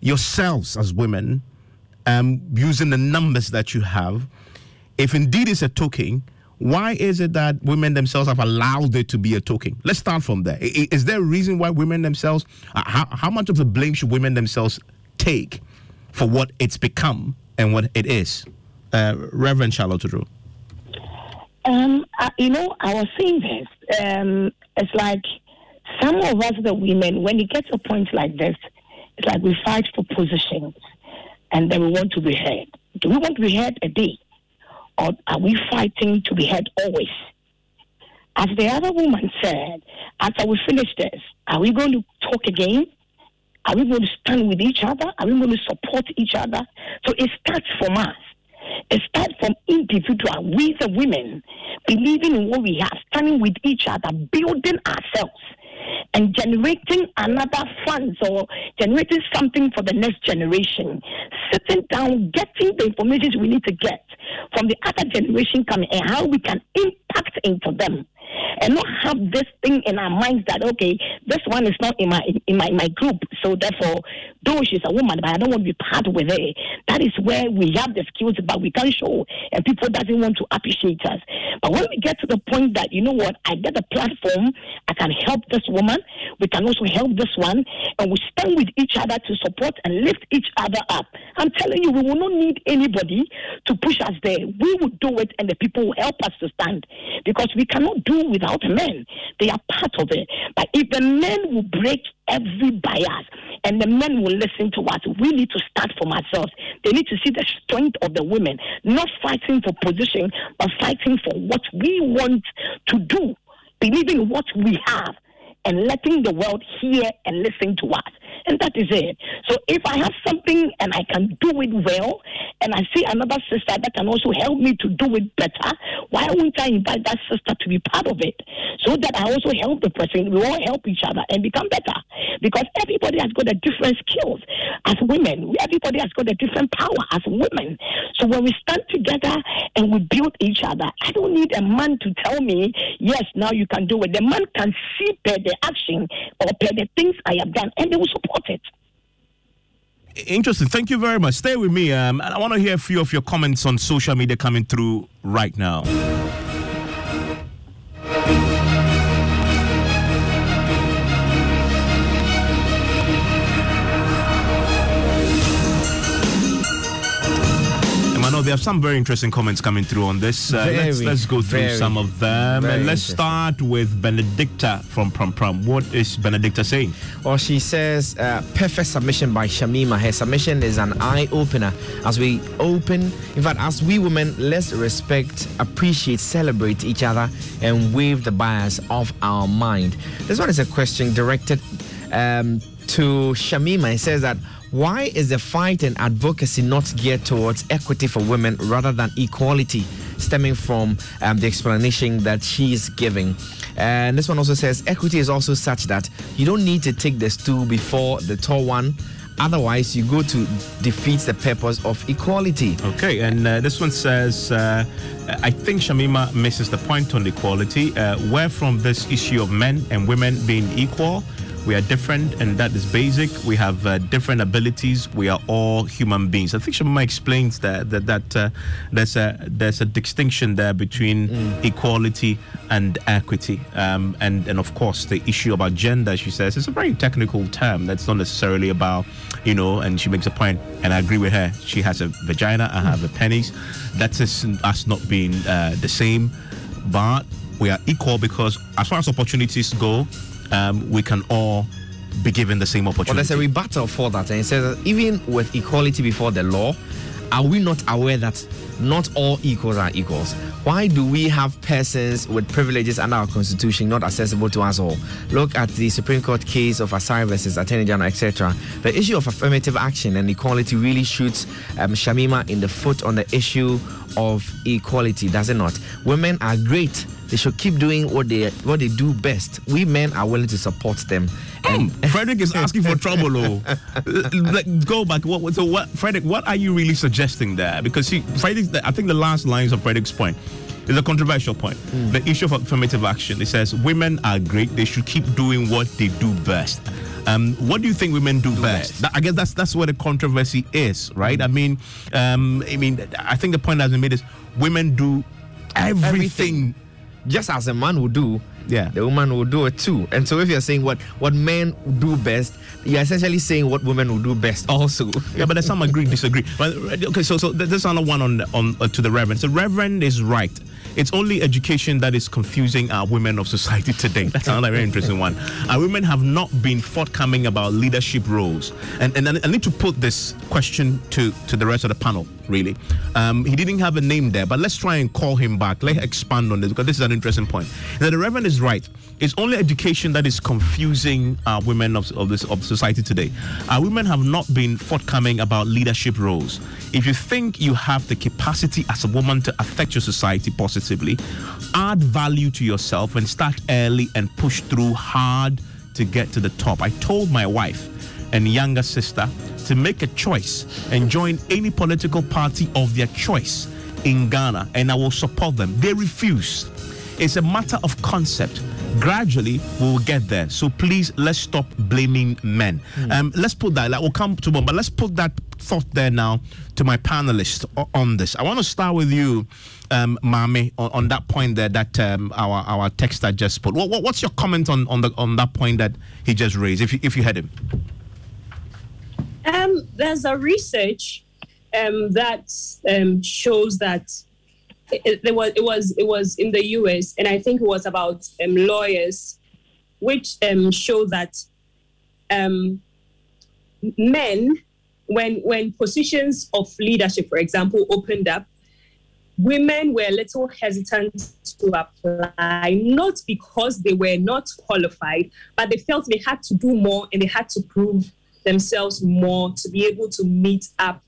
yourselves as women um, using the numbers that you have. If indeed it's a token, why is it that women themselves have allowed it to be a token? Let's start from there. Is there a reason why women themselves, uh, how, how much of the blame should women themselves take for what it's become and what it is? Uh, Reverend Charlotte Oduro. Um, uh, you know, I was saying this. Um, it's like some of us, the women, when it gets a point like this, it's like we fight for positions and then we want to be heard. Do we want to be heard a day? Or are we fighting to be heard always? As the other woman said, after we finish this, are we going to talk again? Are we going to stand with each other? Are we going to support each other? So it starts from us. It starts from individual, we the women, believing in what we have, standing with each other, building ourselves and generating another funds or generating something for the next generation. Sitting down, getting the information we need to get from the other generation coming and how we can impact into them and not have this thing in our minds that okay, this one is not in my in my, my group, so therefore, though she's a woman, but I don't want to be part with her. That is where we have the skills, but we can't show, and people doesn't want to appreciate us. But when we get to the point that you know what, I get a platform, I can help this woman, we can also help this one, and we stand with each other to support and lift each other up. I'm telling you, we will not need anybody to push us there. We will do it, and the people will help us to stand because we cannot do without men. They are part of it. But if the men will break every bias and the men will listen to us, we need to start from ourselves. They need to see the strength of the women, not fighting for position, but fighting for what we want to do, believing what we have and letting the world hear and listen to us. And that is it. So if I have something and I can do it well, and I see another sister that can also help me to do it better, why wouldn't I invite that sister to be part of it? So that I also help the person. We all help each other and become better. Because everybody has got a different skills as women. Everybody has got a different power as women. So when we stand together and we build each other, I don't need a man to tell me, yes, now you can do it. The man can see per the action or per the things I have done, and they will support it. Interesting. Thank you very much. Stay with me. Um, I want to hear a few of your comments on social media coming through right now. They have some very interesting comments coming through on this. Uh, let's, let's go through very, some of them. And let's start with Benedicta from Prampram. What is Benedicta saying? Well, she says, uh, perfect submission by Shamima. Her submission is an eye opener as we open, in fact, as we women, let's respect, appreciate, celebrate each other, and wave the bias off our mind. This one is a question directed um, to Shamima. It says that why is the fight and advocacy not geared towards equity for women rather than equality, stemming from um, the explanation that she is giving? And this one also says equity is also such that you don't need to take the stool before the tall one. Otherwise, you go to defeat the purpose of equality. Okay, and uh, this one says, uh, I think Shamima misses the point on equality. Uh, where from this issue of men and women being equal We are different, and that is basic. We have uh, different abilities. We are all human beings. I think Shamima explains that that, that uh, there's a there's a distinction there between mm. equality and equity, um, and and of course the issue about gender. She says it's a very technical term. That's not necessarily about you know. And she makes a point, and I agree with her. She has a vagina. I have a penis. That's us not being uh, the same, but we are equal because as far as opportunities go um, we can all be given the same opportunity. Well, there's a rebuttal for that, and it says that even with equality before the law, are we not aware that not all equals are equals? Why do we have persons with privileges under our constitution not accessible to us all? Look at the Supreme Court case of Asare versus Attorney General, etc. The issue of affirmative action and equality really shoots um, Shamima in the foot on the issue of equality, does it not? Women are great they should keep doing what they what they do best. We men are willing to support them. Frederick is asking for trouble. Oh, like go back. What, so what, Frederick? What are you really suggesting there? Because see, Frederick, I think the last lines of Frederick's point is a controversial point. Mm. The issue of affirmative action. It says women are great. They should keep doing what they do best. Um, what do you think women do, do best? best? I guess that's that's where the controversy is, right? Mm. I mean, um, I mean, I think the point that has been made is women do everything, everything just as a man would do, yeah, the woman will do it too. And so if you're saying what what men do best, you're essentially saying what women will do best also. yeah, but there's some agree, disagree. But okay, so so there's another one on on uh, to the reverend. So reverend is right. It's only education that is confusing our women of society today. That's another very interesting one. Our women have not been forthcoming about leadership roles. And, and I need to put this question to, to the rest of the panel, really. Um, he didn't have a name there, but let's try and call him back. Let's expand on this because this is an interesting point. Now, the Reverend is right. It's only education that is confusing our women of, of, this, of society today. Our women have not been forthcoming about leadership roles. If you think you have the capacity as a woman to affect your society positively, add value to yourself and start early and push through hard to get to the top. I told my wife and younger sister to make a choice and join any political party of their choice in Ghana, and I will support them. They refuse. It's a matter of concept gradually we will get there. So please let's stop blaming men. Mm. Um, let's put that. Like we'll come to one, but let's put that thought there now to my panelists on this. I want to start with you, um, Mami, on, on that point there that um, our our texter just put. What, what, what's your comment on on the on that point that he just raised? If you, if you had him. Um, there's a research um, that um, shows that it, it, was it was it was in the U.S. and I think it was about um, lawyers, which um, show that um, men, when when positions of leadership, for example, opened up, women were a little hesitant to apply, not because they were not qualified, but they felt they had to do more and they had to prove themselves more to be able to meet up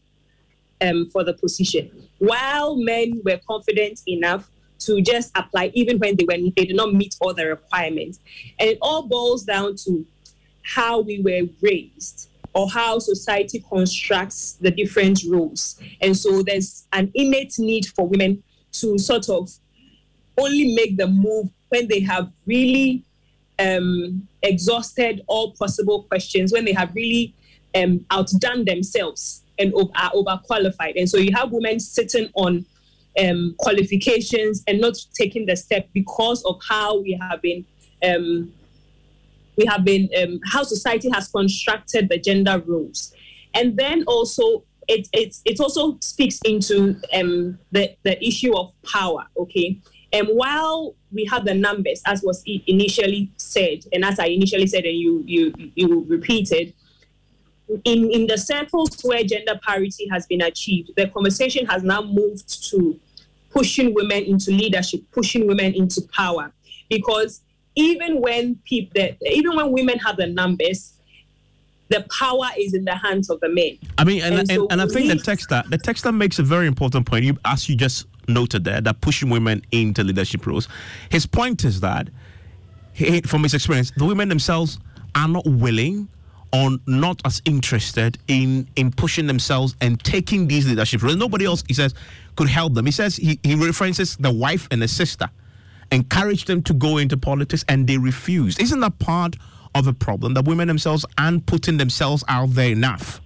um, for the position. While men were confident enough to just apply even when they were they did not meet all the requirements. And it all boils down to how we were raised or how society constructs the different roles. And so there's an innate need for women to sort of only make the move when they have really um, exhausted all possible questions when they have really um, outdone themselves and are overqualified. And so you have women sitting on um, qualifications and not taking the step because of how we have been um, we have been um, how society has constructed the gender roles, and then also it it, it also speaks into um, the the issue of power. Okay, and while we have the numbers as was initially said, and as I initially said, and you you you repeated, in, in the circles where gender parity has been achieved, the conversation has now moved to pushing women into leadership, pushing women into power. Because even when people, even when women have the numbers, the power is in the hands of the men. I mean, and, and, so and I think the texter, the texter makes a very important point. You, as you just noted there, that pushing women into leadership roles. His point is that, he, from his experience, the women themselves are not willing or not as interested in in pushing themselves and taking these leadership roles. Nobody else, he says, could help them. He says he, he references the wife and the sister, encouraged them to go into politics and they refused. Isn't that part of a problem that women themselves aren't putting themselves out there enough.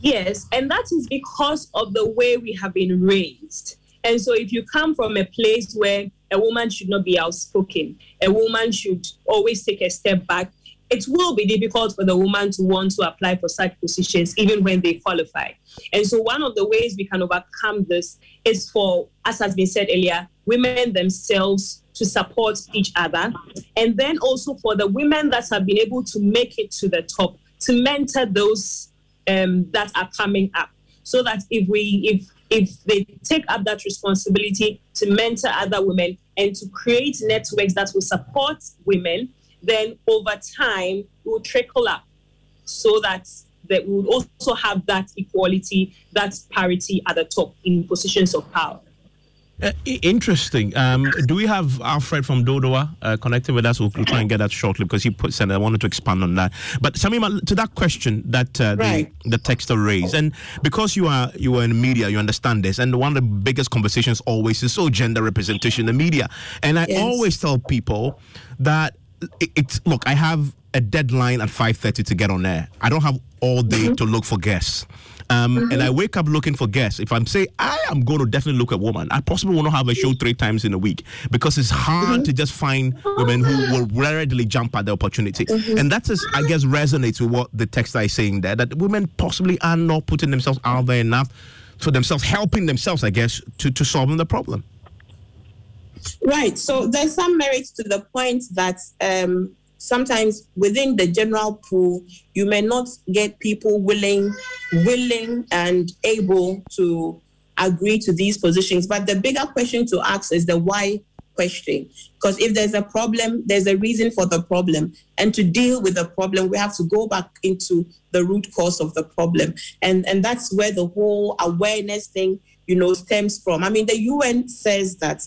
Yes, and that is because of the way we have been raised. And so, if you come from a place where a woman should not be outspoken, a woman should always take a step back, it will be difficult for the woman to want to apply for such positions even when they qualify. And so, one of the ways we can overcome this is for, as has been said earlier, women themselves to support each other. And then also for the women that have been able to make it to the top to mentor those um, that are coming up. So that if we, if if they take up that responsibility to mentor other women and to create networks that will support women, then over time will trickle up so that that we will also have that equality, that parity at the top in positions of power. Uh, interesting. Um, do we have Alfred from Dodowa uh, connected with us? We'll, we'll, try and get that shortly because he put said I wanted to expand on that. But Shamima, to that question that uh, right. the the texter raised, and because you are you are in media, you understand this. And one of the biggest conversations always is so gender representation in the media. And I yes. always tell people that it, it's look, I have a deadline at five thirty to get on air. I don't have all day mm-hmm. to look for guests. Um, mm-hmm. And I wake up looking for guests. If I'm say I am going to definitely look at woman, I possibly want to have a show three times in a week because it's hard mm-hmm. to just find women who will readily jump at the opportunity. Mm-hmm. And that is, I guess, resonates with what the text is saying there that women possibly are not putting themselves out there enough for themselves, helping themselves, I guess, to, to solving the problem. Right. So there's some merit to the point that um, sometimes within the general pool, you may not get people willing, willing and able to agree to these positions. But the bigger question to ask is the why question. Because if there's a problem, there's a reason for the problem. And to deal with the problem, we have to go back into the root cause of the problem. And and that's where the whole awareness thing, you know, stems from. I mean, the UN says that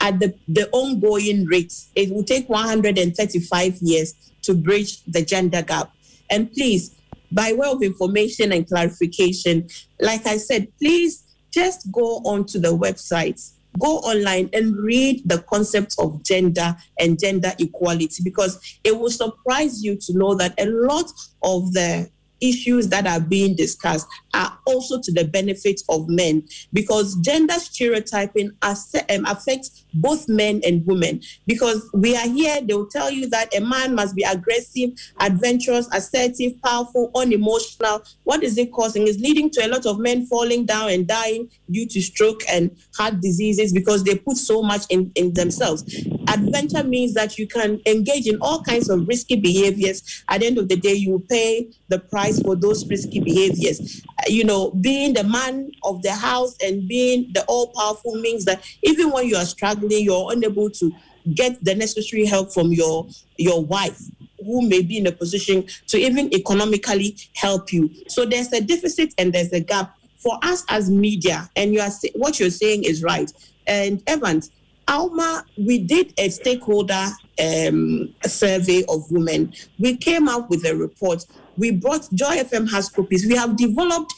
at the, the ongoing rates. it will take 135 years to bridge the gender gap. And please, by way of information and clarification, like I said, please just go onto the website, go online and read the concept of gender and gender equality because it will surprise you to know that a lot of the issues that are being discussed are also to the benefit of men because gender stereotyping um, affects both men and women. Because we are here they'll tell you that a man must be aggressive adventurous assertive powerful unemotional. What is it causing? Is leading to a lot of men falling down and dying due to stroke and heart diseases because they put so much in, in themselves. Adventure means that you can engage in all kinds of risky behaviors. At the end of the day you will pay the price for those risky behaviors you know, being the man of the house and being the all powerful means that even when you are struggling, you're unable to get the necessary help from your your wife who may be in a position to even economically help you. So there's a deficit and there's a gap for us as media. And you are what you're saying is right. And Evans, Alma, we did a stakeholder um, survey of women. We came up with a report we brought Joy FM has copies. We have developed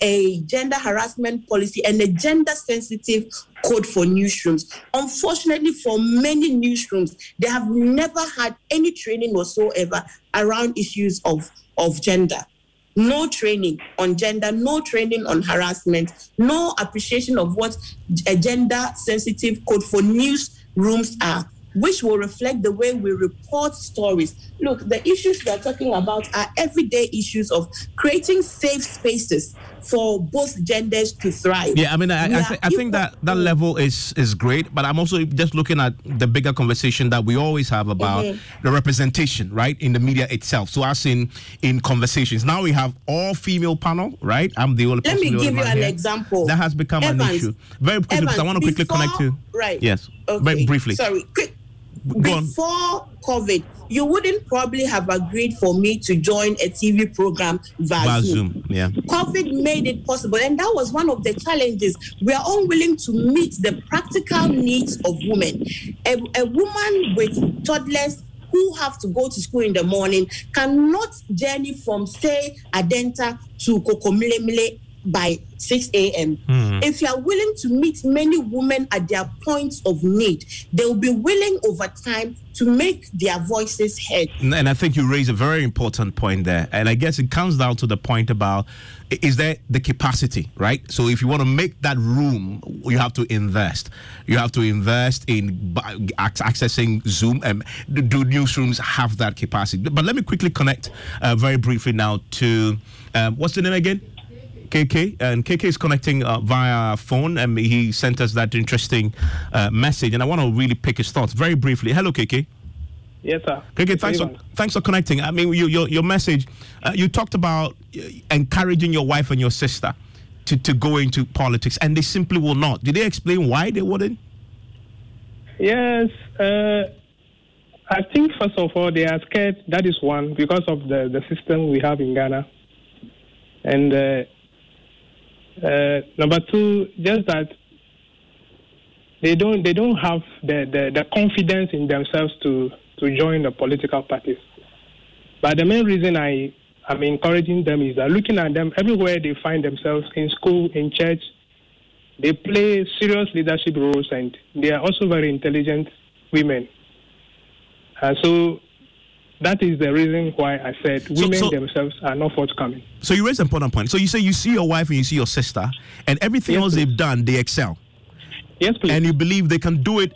a gender harassment policy and a gender sensitive code for newsrooms. Unfortunately, for many newsrooms, they have never had any training whatsoever around issues of, of gender. No training on gender, no training on harassment, no appreciation of what a gender sensitive code for newsrooms are which will reflect the way we report stories. Look, the issues we are talking about are everyday issues of creating safe spaces for both genders to thrive. Yeah, I mean, I, I, th- I think that that level is is great, but I'm also just looking at the bigger conversation that we always have about mm-hmm. the representation, right, in the media itself. So, as in in conversations, now we have all female panel, right? I'm the only. Let me give you an here. example. That has become Evans, an issue. Very quickly, Evans, because I want to quickly before, connect to. Right. Yes. Okay. Very briefly. Sorry. Quick before COVID, you wouldn't probably have agreed for me to join a TV program via, Zoom. Zoom. Yeah. COVID made it possible, and that was one of the challenges. We are unwilling to meet the practical needs of women. A, a woman with toddlers who have to go to school in the morning cannot journey from say Adenta to Kokomlemle by 6 a.m. Hmm. If you are willing to meet many women at their points of need, they will be willing over time to make their voices heard. And I think you raise a very important point there. And I guess it comes down to the point about is there the capacity, right? So if you want to make that room, you have to invest. You have to invest in accessing Zoom and do newsrooms have that capacity. But let me quickly connect uh, very briefly now to um, what's the name again? KK and KK is connecting uh, via phone and he sent us that interesting uh, message and I want to really pick his thoughts very briefly. Hello KK. Yes, sir. KK, thanks for, thanks for connecting. I mean, you, your, your message, uh, you talked about uh, encouraging your wife and your sister to, to go into politics, and they simply will not. Did they explain why they wouldn't? Yes, uh, I think first of all they are scared. That is one because of the, the system we have in Ghana, and uh, uh, number two, just that they don't they don't have the, the, the confidence in themselves to to join the political parties. But the main reason I am encouraging them is that looking at them everywhere they find themselves in school, in church, they play serious leadership roles and they are also very intelligent women. Uh, so that is the reason why I said women so- themselves are not forthcoming. So you raise an important point. So you say you see your wife and you see your sister, and everything else they've done, they excel. Yes, please. And you believe they can do it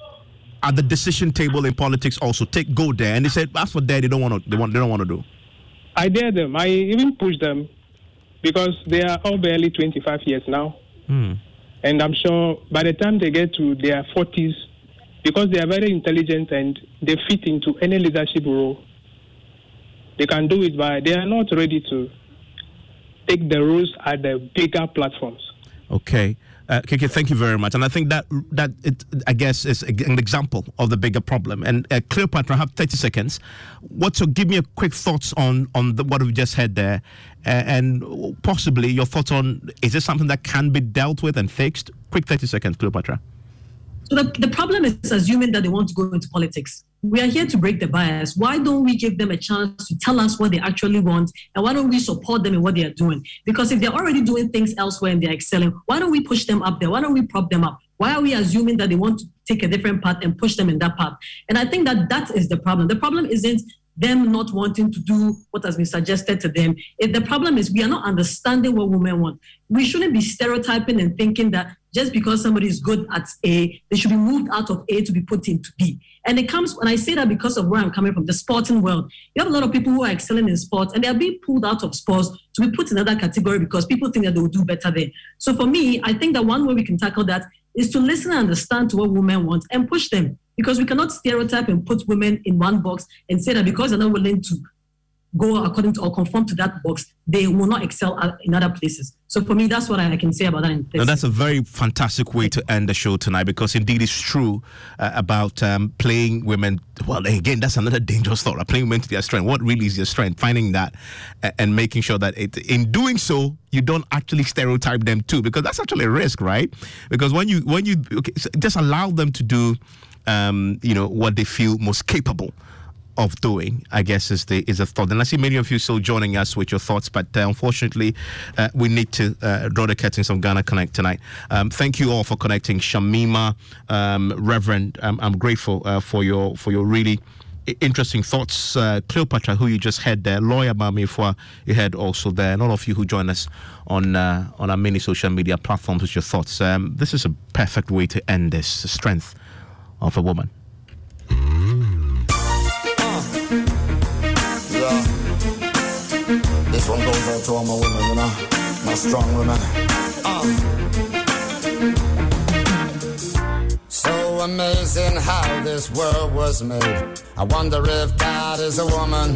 at the decision table in politics also. Take go there, and they said as for that, they don't want to. They want. They don't want to do. I dare them. I even push them because they are all barely 25 years now. Hmm. And I'm sure by the time they get to their 40s, because they are very intelligent and they fit into any leadership role, they can do it, but they are not ready to take the rules at the bigger platforms. Okay. Uh, KK, thank you very much. And I think that that it, I guess is an example of the bigger problem. And uh, Cleopatra, I have 30 seconds. What your, give me a quick thoughts on on the, what we just heard there, uh, and possibly your thoughts on is this something that can be dealt with and fixed? Quick 30 seconds, Cleopatra. So the, the problem is assuming that they want to go into politics. We are here to break the bias. Why don't we give them a chance to tell us what they actually want? And why don't we support them in what they are doing? Because if they're already doing things elsewhere and they're excelling, why don't we push them up there? Why don't we prop them up? Why are we assuming that they want to take a different path and push them in that path? And I think that that is the problem. The problem isn't them not wanting to do what has been suggested to them. If the problem is we are not understanding what women want. We shouldn't be stereotyping and thinking that just because somebody is good at A, they should be moved out of A to be put into B. And it comes, when I say that because of where I'm coming from, the sporting world. You have a lot of people who are excelling in sports and they are being pulled out of sports to be put in another category because people think that they will do better there. So for me, I think that one way we can tackle that is to listen and understand to what women want and push them because we cannot stereotype and put women in one box and say that because they're not willing to go according to or conform to that box, they will not excel in other places. So for me, that's what I can say about that. Now, that's a very fantastic way to end the show tonight because indeed it's true uh, about um, playing women. Well, again, that's another dangerous thought. uh, Playing women to their strength. What really is your strength? Finding that and making sure that it, in doing so, you don't actually stereotype them too, because that's actually a risk, right? Because when you when you okay, so just allow them to do, um, you know, what they feel most capable of doing, I guess, is the is a thought. And I see many of you still joining us with your thoughts, but uh, unfortunately, uh, we need to uh, draw the curtains on Ghana Connect tonight. Um, thank you all for connecting, Shamima, um, Reverend. Um, I'm grateful uh, for your for your really interesting thoughts. Uh, Cleopatra, who you just had there, lawyer Mamifwa, you had also there, and all of you who join us on uh, on our many social media platforms with your thoughts. Um, this is a perfect way to end this strength of a woman. One goes out to all my women, you know, my strong women. Uh. So amazing how this world was made. I wonder if God is a woman.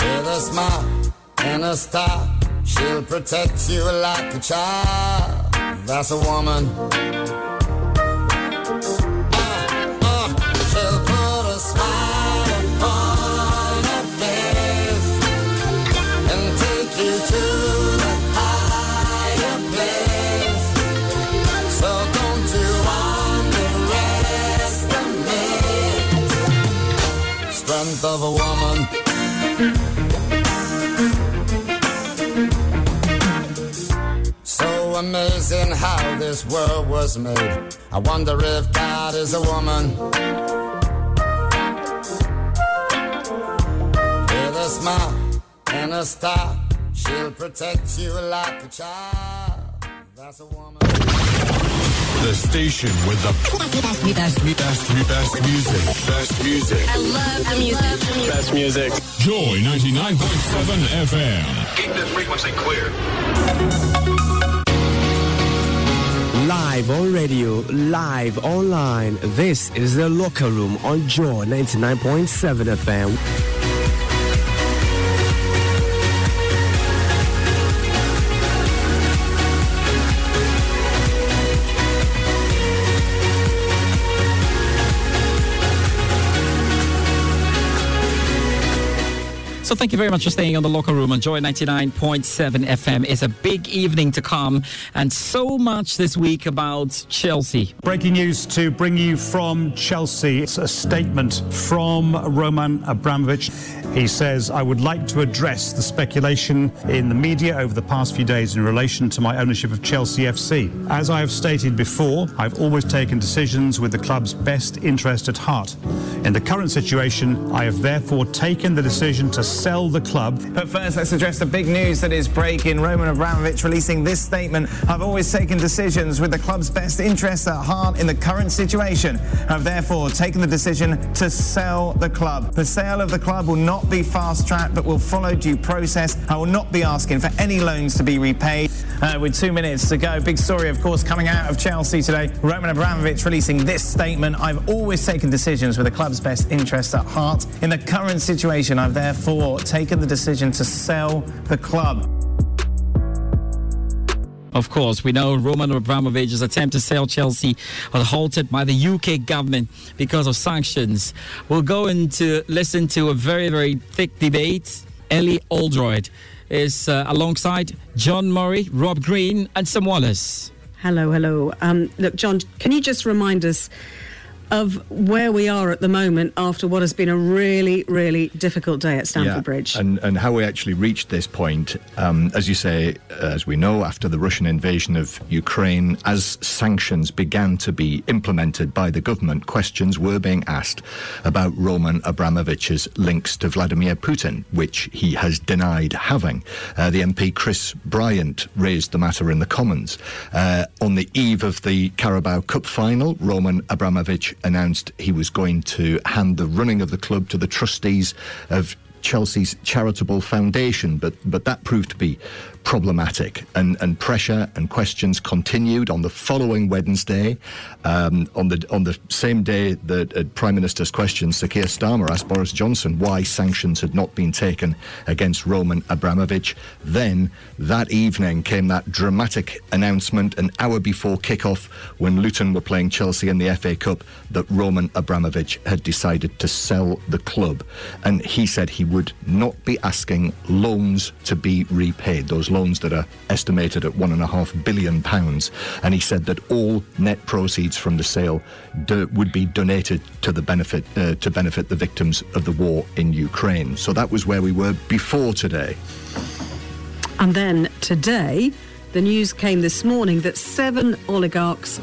With a smile and a star, she'll protect you like a child. That's a woman. strength of a woman. So amazing how this world was made. I wonder if God is a woman. With a smile and a star, she'll protect you like a child. That's a woman. The station with the best, best, best, best music. Best music. I love the music. Best music. Joy 99.7 FM. Keep the frequency clear. Live on radio, live online. This is the locker room on Joy 99.7 FM. Thank you very much for staying on the locker room on Joy 99.7 FM. It's a big evening to come and so much this week about Chelsea. Breaking news to bring you from Chelsea. It's a statement from Roman Abramovich. He says, I would like to address the speculation in the media over the past few days in relation to my ownership of Chelsea FC. As I have stated before, I've always taken decisions with the club's best interest at heart. In the current situation, I have therefore taken the decision to sell the club. But first, let's address the big news that is breaking. Roman Abramovich releasing this statement. I've always taken decisions with the club's best interests at heart in the current situation. I've therefore taken the decision to sell the club. The sale of the club will not be fast tracked, but will follow due process. I will not be asking for any loans to be repaid. Uh, with two minutes to go, big story, of course, coming out of Chelsea today. Roman Abramovich releasing this statement. I've always taken decisions with the club's best interests at heart. In the current situation, I've therefore taken the decision to sell the club. Of course, we know Roman Abramovich's attempt to sell Chelsea was halted by the UK government because of sanctions. We'll go into listen to a very, very thick debate. Ellie Oldroyd is uh, alongside John Murray, Rob Green, and Sam Wallace. Hello, hello. Um, look, John, can you just remind us of where we are at the moment after what has been a really, really difficult day at Stamford yeah, Bridge. And, and how we actually reached this point, um, as you say, as we know, after the Russian invasion of Ukraine, as sanctions began to be implemented by the government, questions were being asked about Roman Abramovich's links to Vladimir Putin, which he has denied having. Uh, the MP Chris Bryant raised the matter in the Commons. Uh, on the eve of the Carabao Cup final, Roman Abramovich announced he was going to hand the running of the club to the trustees of Chelsea's charitable foundation, but but that proved to be problematic, and, and pressure and questions continued on the following Wednesday. Um, on the on the same day that uh, Prime Minister's questions, Sir Keir Starmer asked Boris Johnson why sanctions had not been taken against Roman Abramovich. Then that evening came that dramatic announcement, an hour before kick-off, when Luton were playing Chelsea in the FA Cup, that Roman Abramovich had decided to sell the club, and he said he would not be asking loans to be repaid. Those loans that are estimated at one and a half billion pounds. And he said that all net proceeds from the sale do, would be donated to the benefit uh, to benefit the victims of the war in Ukraine. So that was where we were before today. And then today, the news came this morning that seven oligarchs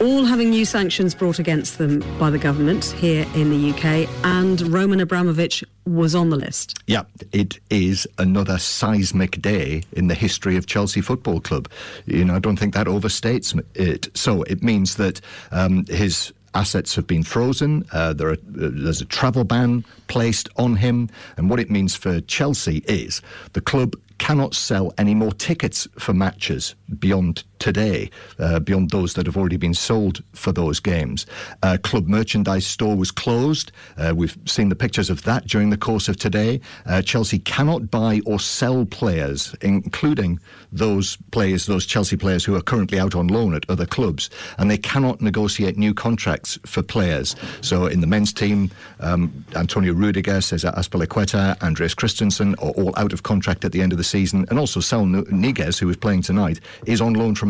all having new sanctions brought against them by the government here in the UK, and Roman Abramovich was on the list. Yeah, it is another seismic day in the history of Chelsea Football Club. You know, I don't think that overstates it. So it means that um, his assets have been frozen. Uh, there are, uh, there's a travel ban placed on him. And what it means for Chelsea is the club cannot sell any more tickets for matches beyond today, uh, beyond those that have already been sold for those games. Uh, club merchandise store was closed. Uh, we've seen the pictures of that during the course of today. Uh, Chelsea cannot buy or sell players, including those players, those Chelsea players who are currently out on loan at other clubs, and they cannot negotiate new contracts for players. So in the men's team, um, Antonio Rudiger, Cesar Azpilicueta, Andreas Christensen are all out of contract at the end of the season, and also Saul Niguez, who is playing tonight, is on loan from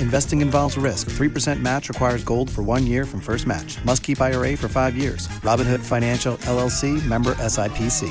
Investing involves risk. 3% match requires gold for one year from first match. Must keep IRA for five years. Robinhood Financial LLC member SIPC.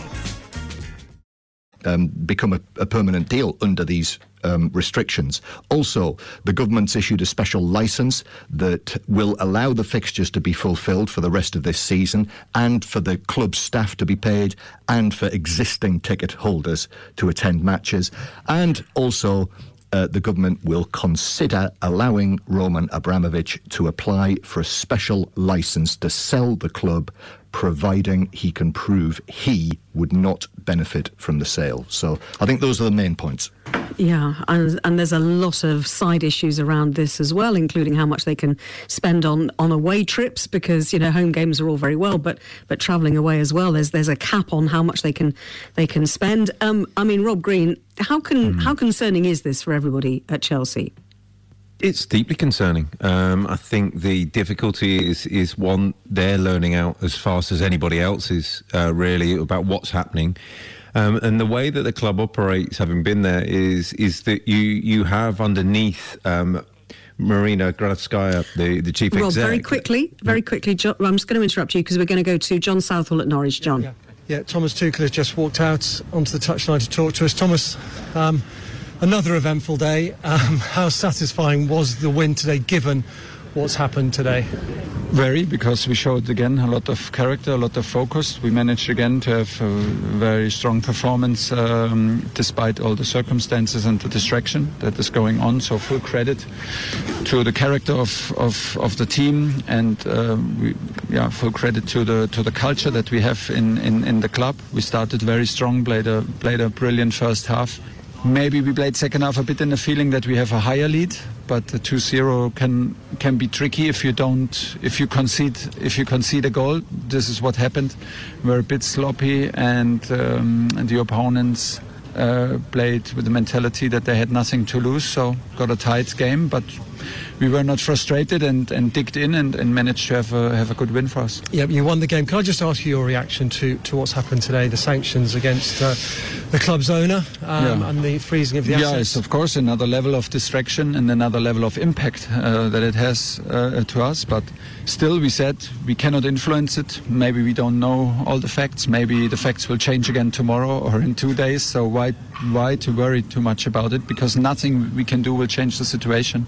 Um, become a, a, permanent deal under these um, restrictions. Also, the government's issued a special license that will allow the fixtures to be fulfilled for the rest of this season and for the club staff to be paid and for existing ticket holders to attend matches. And also, uh, the government will consider allowing Roman Abramovich to apply for a special license to sell the club providing he can prove he would not benefit from the sale. So I think those are the main points. Yeah, and, and there's a lot of side issues around this as well, including how much they can spend on, on away trips because you know home games are all very well, but but travelling away as well. There's there's a cap on how much they can they can spend. Um, I mean, Rob Green, how can mm. how concerning is this for everybody at Chelsea? It's deeply concerning. Um, I think the difficulty is is one they're learning out as fast as anybody else is uh, really about what's happening. Um, and the way that the club operates, having been there, is is that you you have underneath um, Marina Granovskaya, the, the chief Rob, exec. very quickly, very quickly, John, I'm just going to interrupt you because we're going to go to John Southwell at Norwich. John. Yeah, yeah. Thomas Tuchel has just walked out onto the touchline to talk to us. Thomas, um, another eventful day. Um, how satisfying was the win today, given what's happened today? Very, because we showed again a lot of character, a lot of focus. We managed again to have a very strong performance um, despite all the circumstances and the distraction that is going on. So full credit to the character of, of, of the team and uh, we, yeah, full credit to the to the culture that we have in, in, in the club. We started very strong, played a played a brilliant first half Maybe we played second half a bit in the feeling that we have a higher lead, but the 2-0 can can be tricky if you don't if you concede if you concede a goal. This is what happened. We're a bit sloppy, and, um, and the opponents uh, played with the mentality that they had nothing to lose, so got a tight game, but we were not frustrated and, and digged in and, and managed to have a, have a good win for us. Yeah, you won the game. Can I just ask you your reaction to, to what's happened today, the sanctions against uh, the club's owner um, yeah. and the freezing of the assets? Yes, of course, another level of distraction and another level of impact uh, that it has uh, to us. But still, we said we cannot influence it. Maybe we don't know all the facts. Maybe the facts will change again tomorrow or in two days. So why why to worry too much about it? Because nothing we can do will change the situation.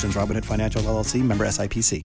Robinhood Financial LLC member SIPC.